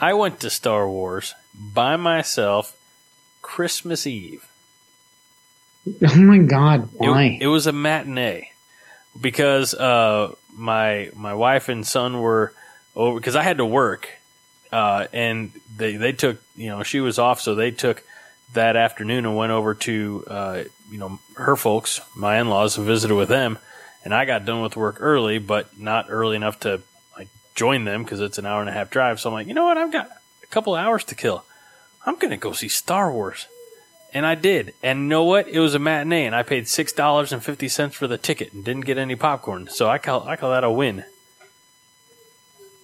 I went to Star Wars by myself Christmas Eve. oh my god, It- why? It, was a matinee because uh, my my wife and son were over because I had to work, uh, and they they took you know she was off, so they took that afternoon and went over to uh, you know her folks, my in laws, and visited with them. And I got done with work early, but not early enough to like join them because it's an hour and a half drive. So I'm like, you know what? I've got a couple hours to kill. I'm gonna go see Star Wars. And I did. And you know what? It was a matinee, and I paid six dollars and fifty cents for the ticket and didn't get any popcorn. So I call I call that a win.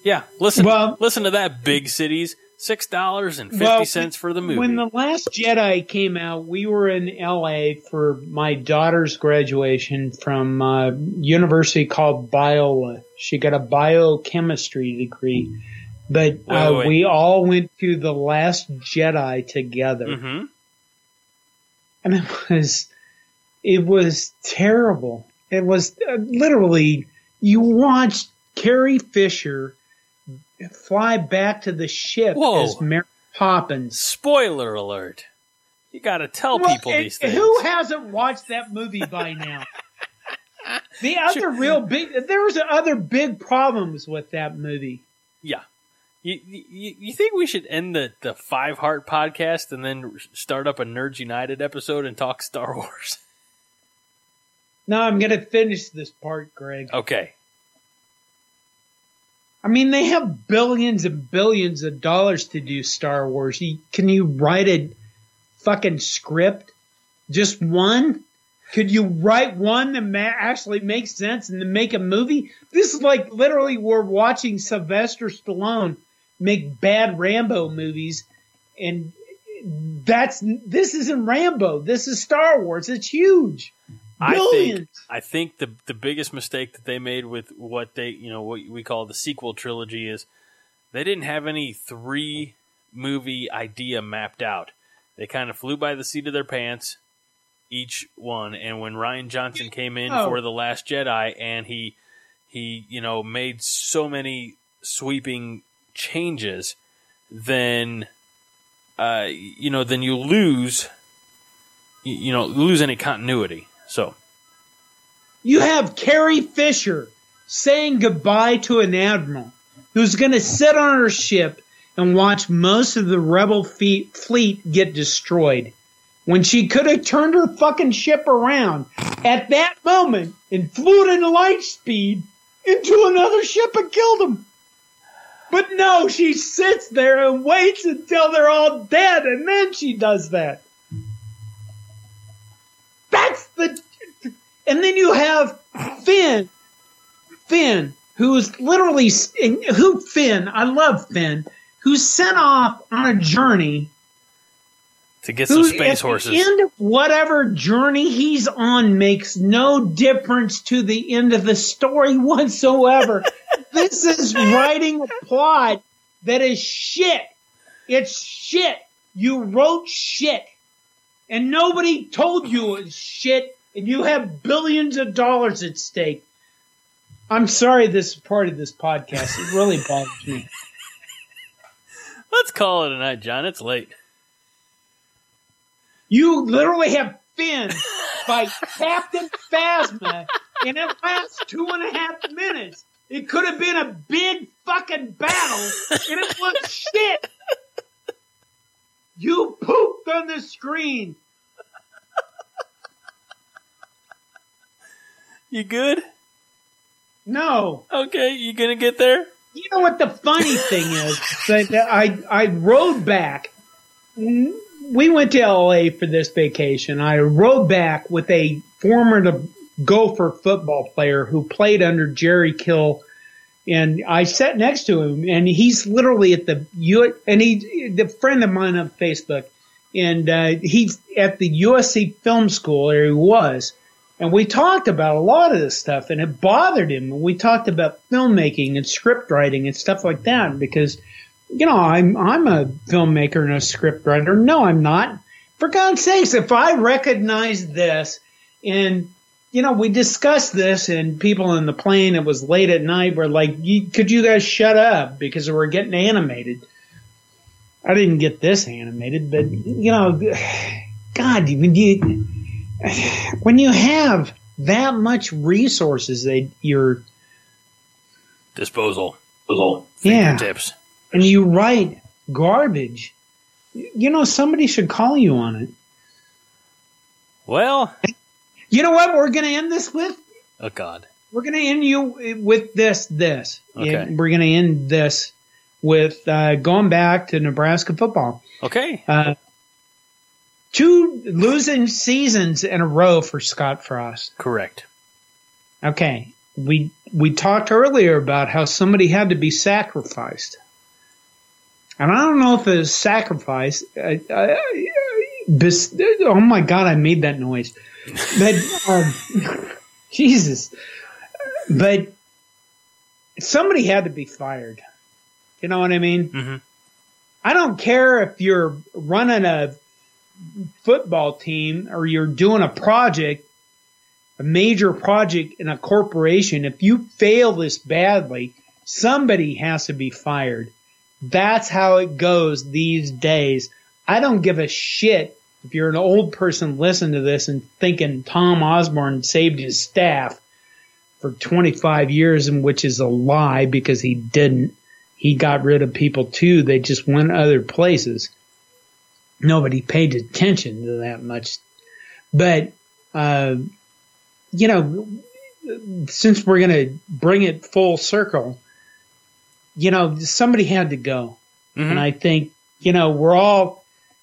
Yeah, listen, Well- listen to that, big cities. Six dollars and fifty Well, cents for the movie. When the last Jedi came out, we were in LA for my daughter's graduation from a university called Biola. She got a biochemistry degree. but Wait, uh, we all went to the Last Jedi together, Mm-hmm. And it was it was terrible. It was uh, literally you watched Carrie Fisher fly back to the ship Whoa. as Mary Poppins. Spoiler alert. You got to tell Well, people and these things. Who hasn't watched that movie by now? the other real big, there was other big problems with that movie. Yeah. You, you, you think we should end the, the Five Heart podcast and then start up a Nerds United episode and talk Star Wars? No, I'm going to finish this part, Greg. Okay. I mean, they have billions and billions of dollars to do Star Wars. You, can you write a fucking script? Just one? Could you write one that ma- actually makes sense and then make a movie? This is like literally we're watching Sylvester Stallone make bad Rambo movies, and that's this isn't Rambo. This is Star Wars. It's huge. I think I think the the biggest mistake that they made with what they you know what we call the sequel trilogy is they didn't have any three movie idea mapped out. They kind of flew by the seat of their pants each one and when Rian Johnson came in Oh. for the last Jedi and he he you know made so many sweeping changes then uh you know then you lose you, know lose any continuity. So You have Carrie Fisher saying goodbye to an admiral who's going to sit on her ship and watch most of the rebel fleet get destroyed when she could have turned her fucking ship around at that moment and flew it in light speed into another ship and killed them. But no, she sits there and waits until they're all dead and then she does that. That's the and then you have Finn, Finn, who's literally who Finn. I love Finn, who's sent off on a journey. to get some space at horses. the end of whatever journey he's on makes no difference to the end of the story whatsoever. This is writing a plot that is shit. It's shit. You wrote shit. And nobody told you it's shit, and you have billions of dollars at stake. I'm sorry this is part of this podcast. It really bothers me. Let's call it a night, John. It's late. You literally have Finn by Captain Phasma, and it lasts two and a half minutes. It could have been a big fucking battle, and it was shit. You pooped on the screen. You good? No. Okay, you gonna get there? You know what the funny thing is? That I I rode back. We went to LA for this vacation. I rode back with a former Gopher football player who played under Jerry Kill, and I sat next to him, and he's literally at the U. And he, the friend of mine on Facebook, and uh, he's at the USC Film School, or he was. And we talked about a lot of this stuff and it bothered him. And we talked about filmmaking and script writing and stuff like that because, you know, I'm, I'm a filmmaker and a script writer. No, I'm not. For God's sakes, if I recognize this and, you know, we discussed this and people in the plane, it was late at night, were like, "You- could you guys shut up because we're getting animated. I didn't get this animated, but, you know, God, when you, when you have that much resources that you're Disposal. Yeah. And you write garbage, you know somebody should call you on it. Well, You know what we're going to end this with? oh God. We're going to end you with this. This. Okay. We're going to end this with uh, going back to Nebraska football. Okay. Uh, two losing seasons in a row for Scott Frost. Correct. Okay, we we talked earlier about how somebody had to be sacrificed, and I don't know if it was sacrifice. I, I, bis, oh my god, I made that noise. But um, Jesus, but somebody had to be fired, You know what I mean? Mhm. I don't care if you're running a football team or you're doing a project, a major project in a corporation. If you fail this badly, somebody has to be fired. That's how it goes these days. I don't give a shit if you're an old person listening to this and thinking Tom Osborne saved his staff for 25 years, and which is a lie because he didn't. He got rid of people too. They just went other places. Nobody paid attention to that much. But, uh, you know, since we're going to bring it full circle, you know, somebody had to go. And I think, you know, we're all,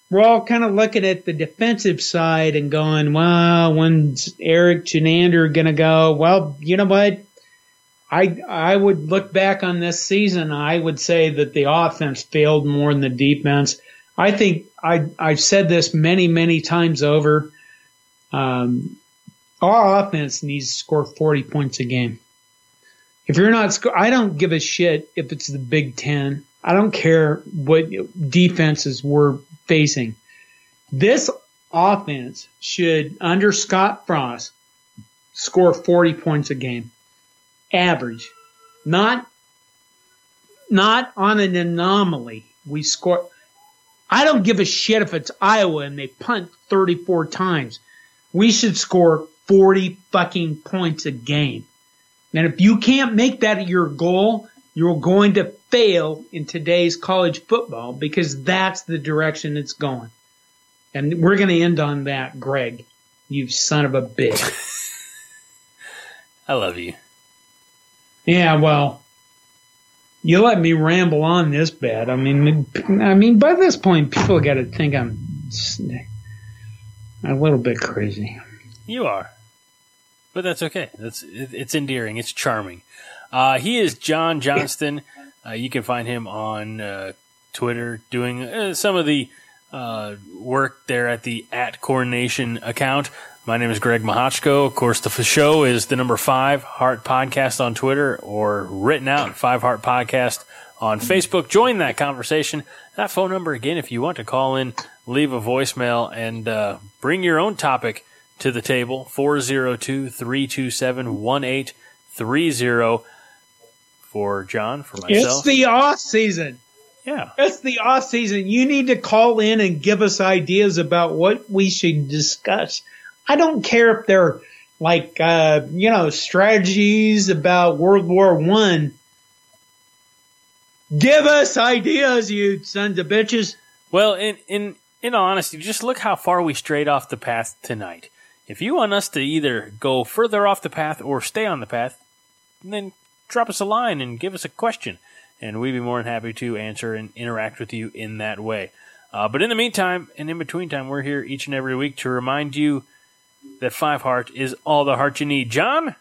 we're all kind of looking at the defensive side and going, well, when's Erik Chinander going to go? Well, you know what? I, I would look back on this season. I would say that the offense failed more than the defense. I think I, I've said this many, many times over. Um, our offense needs to score 40 points a game. If you're not, sco- I don't give a shit if it's the Big Ten. I don't care what defenses we're facing. This offense should, under Scott Frost, score 40 points a game. Average. Not, not on an anomaly. We score, I don't give a shit if it's Iowa and they punt 34 times. We should score 40 fucking points a game. And if you can't make that your goal, you're going to fail in today's college football because that's the direction it's going. And we're going to end on that, Greg. You son of a bitch. I love you. yeah, well, you let me ramble on this bad. I mean, I mean, by this point, people got to think I'm a little bit crazy. You are, but that's okay. That's it's endearing. It's charming. Uh, he is John Johnston. Uh, you can find him on uh, Twitter doing uh, some of the uh, work there at the at CornNation account. My name is Greg Mahochko. Of course, the show is the number five Heart Podcast on Twitter or written out Five Heart Podcast on Facebook. Join that conversation. That phone number again, if you want to call in, leave a voicemail and uh, bring your own topic to the table 402 327 1830 for John, for myself. It's the off season. yeah. It's the off season. You need to call in and give us ideas about what we should discuss. I don't care if they're like uh, you know strategies about World War One. Give us ideas, you sons of bitches. Well, in in in all honesty, just look how far we strayed off the path tonight. If you want us to either go further off the path or stay on the path, then drop us a line and give us a question, and we'd be more than happy to answer and interact with you in that way. Uh, but in the meantime, and in between time, we're here each and every week to remind you that Five Heart is all the heart you need. John,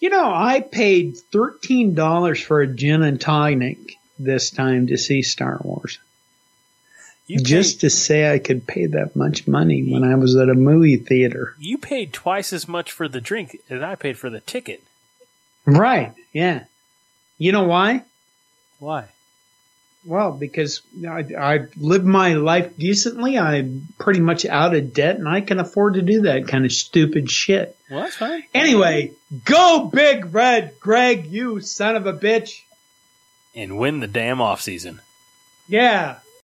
You know, I paid thirteen dollars for a gin and tonic this time to see Star Wars. you Just to say I could pay that much money when I was at a movie theater. you paid twice as much for the drink as I paid for the ticket. Right, yeah. You know why? Why? Well, because I, I live my life decently. I'm pretty much out of debt and I can afford to do that kind of stupid shit. Well, that's fine. Anyway, go big red, Greg, you son of a bitch. And win the damn off season. Yeah.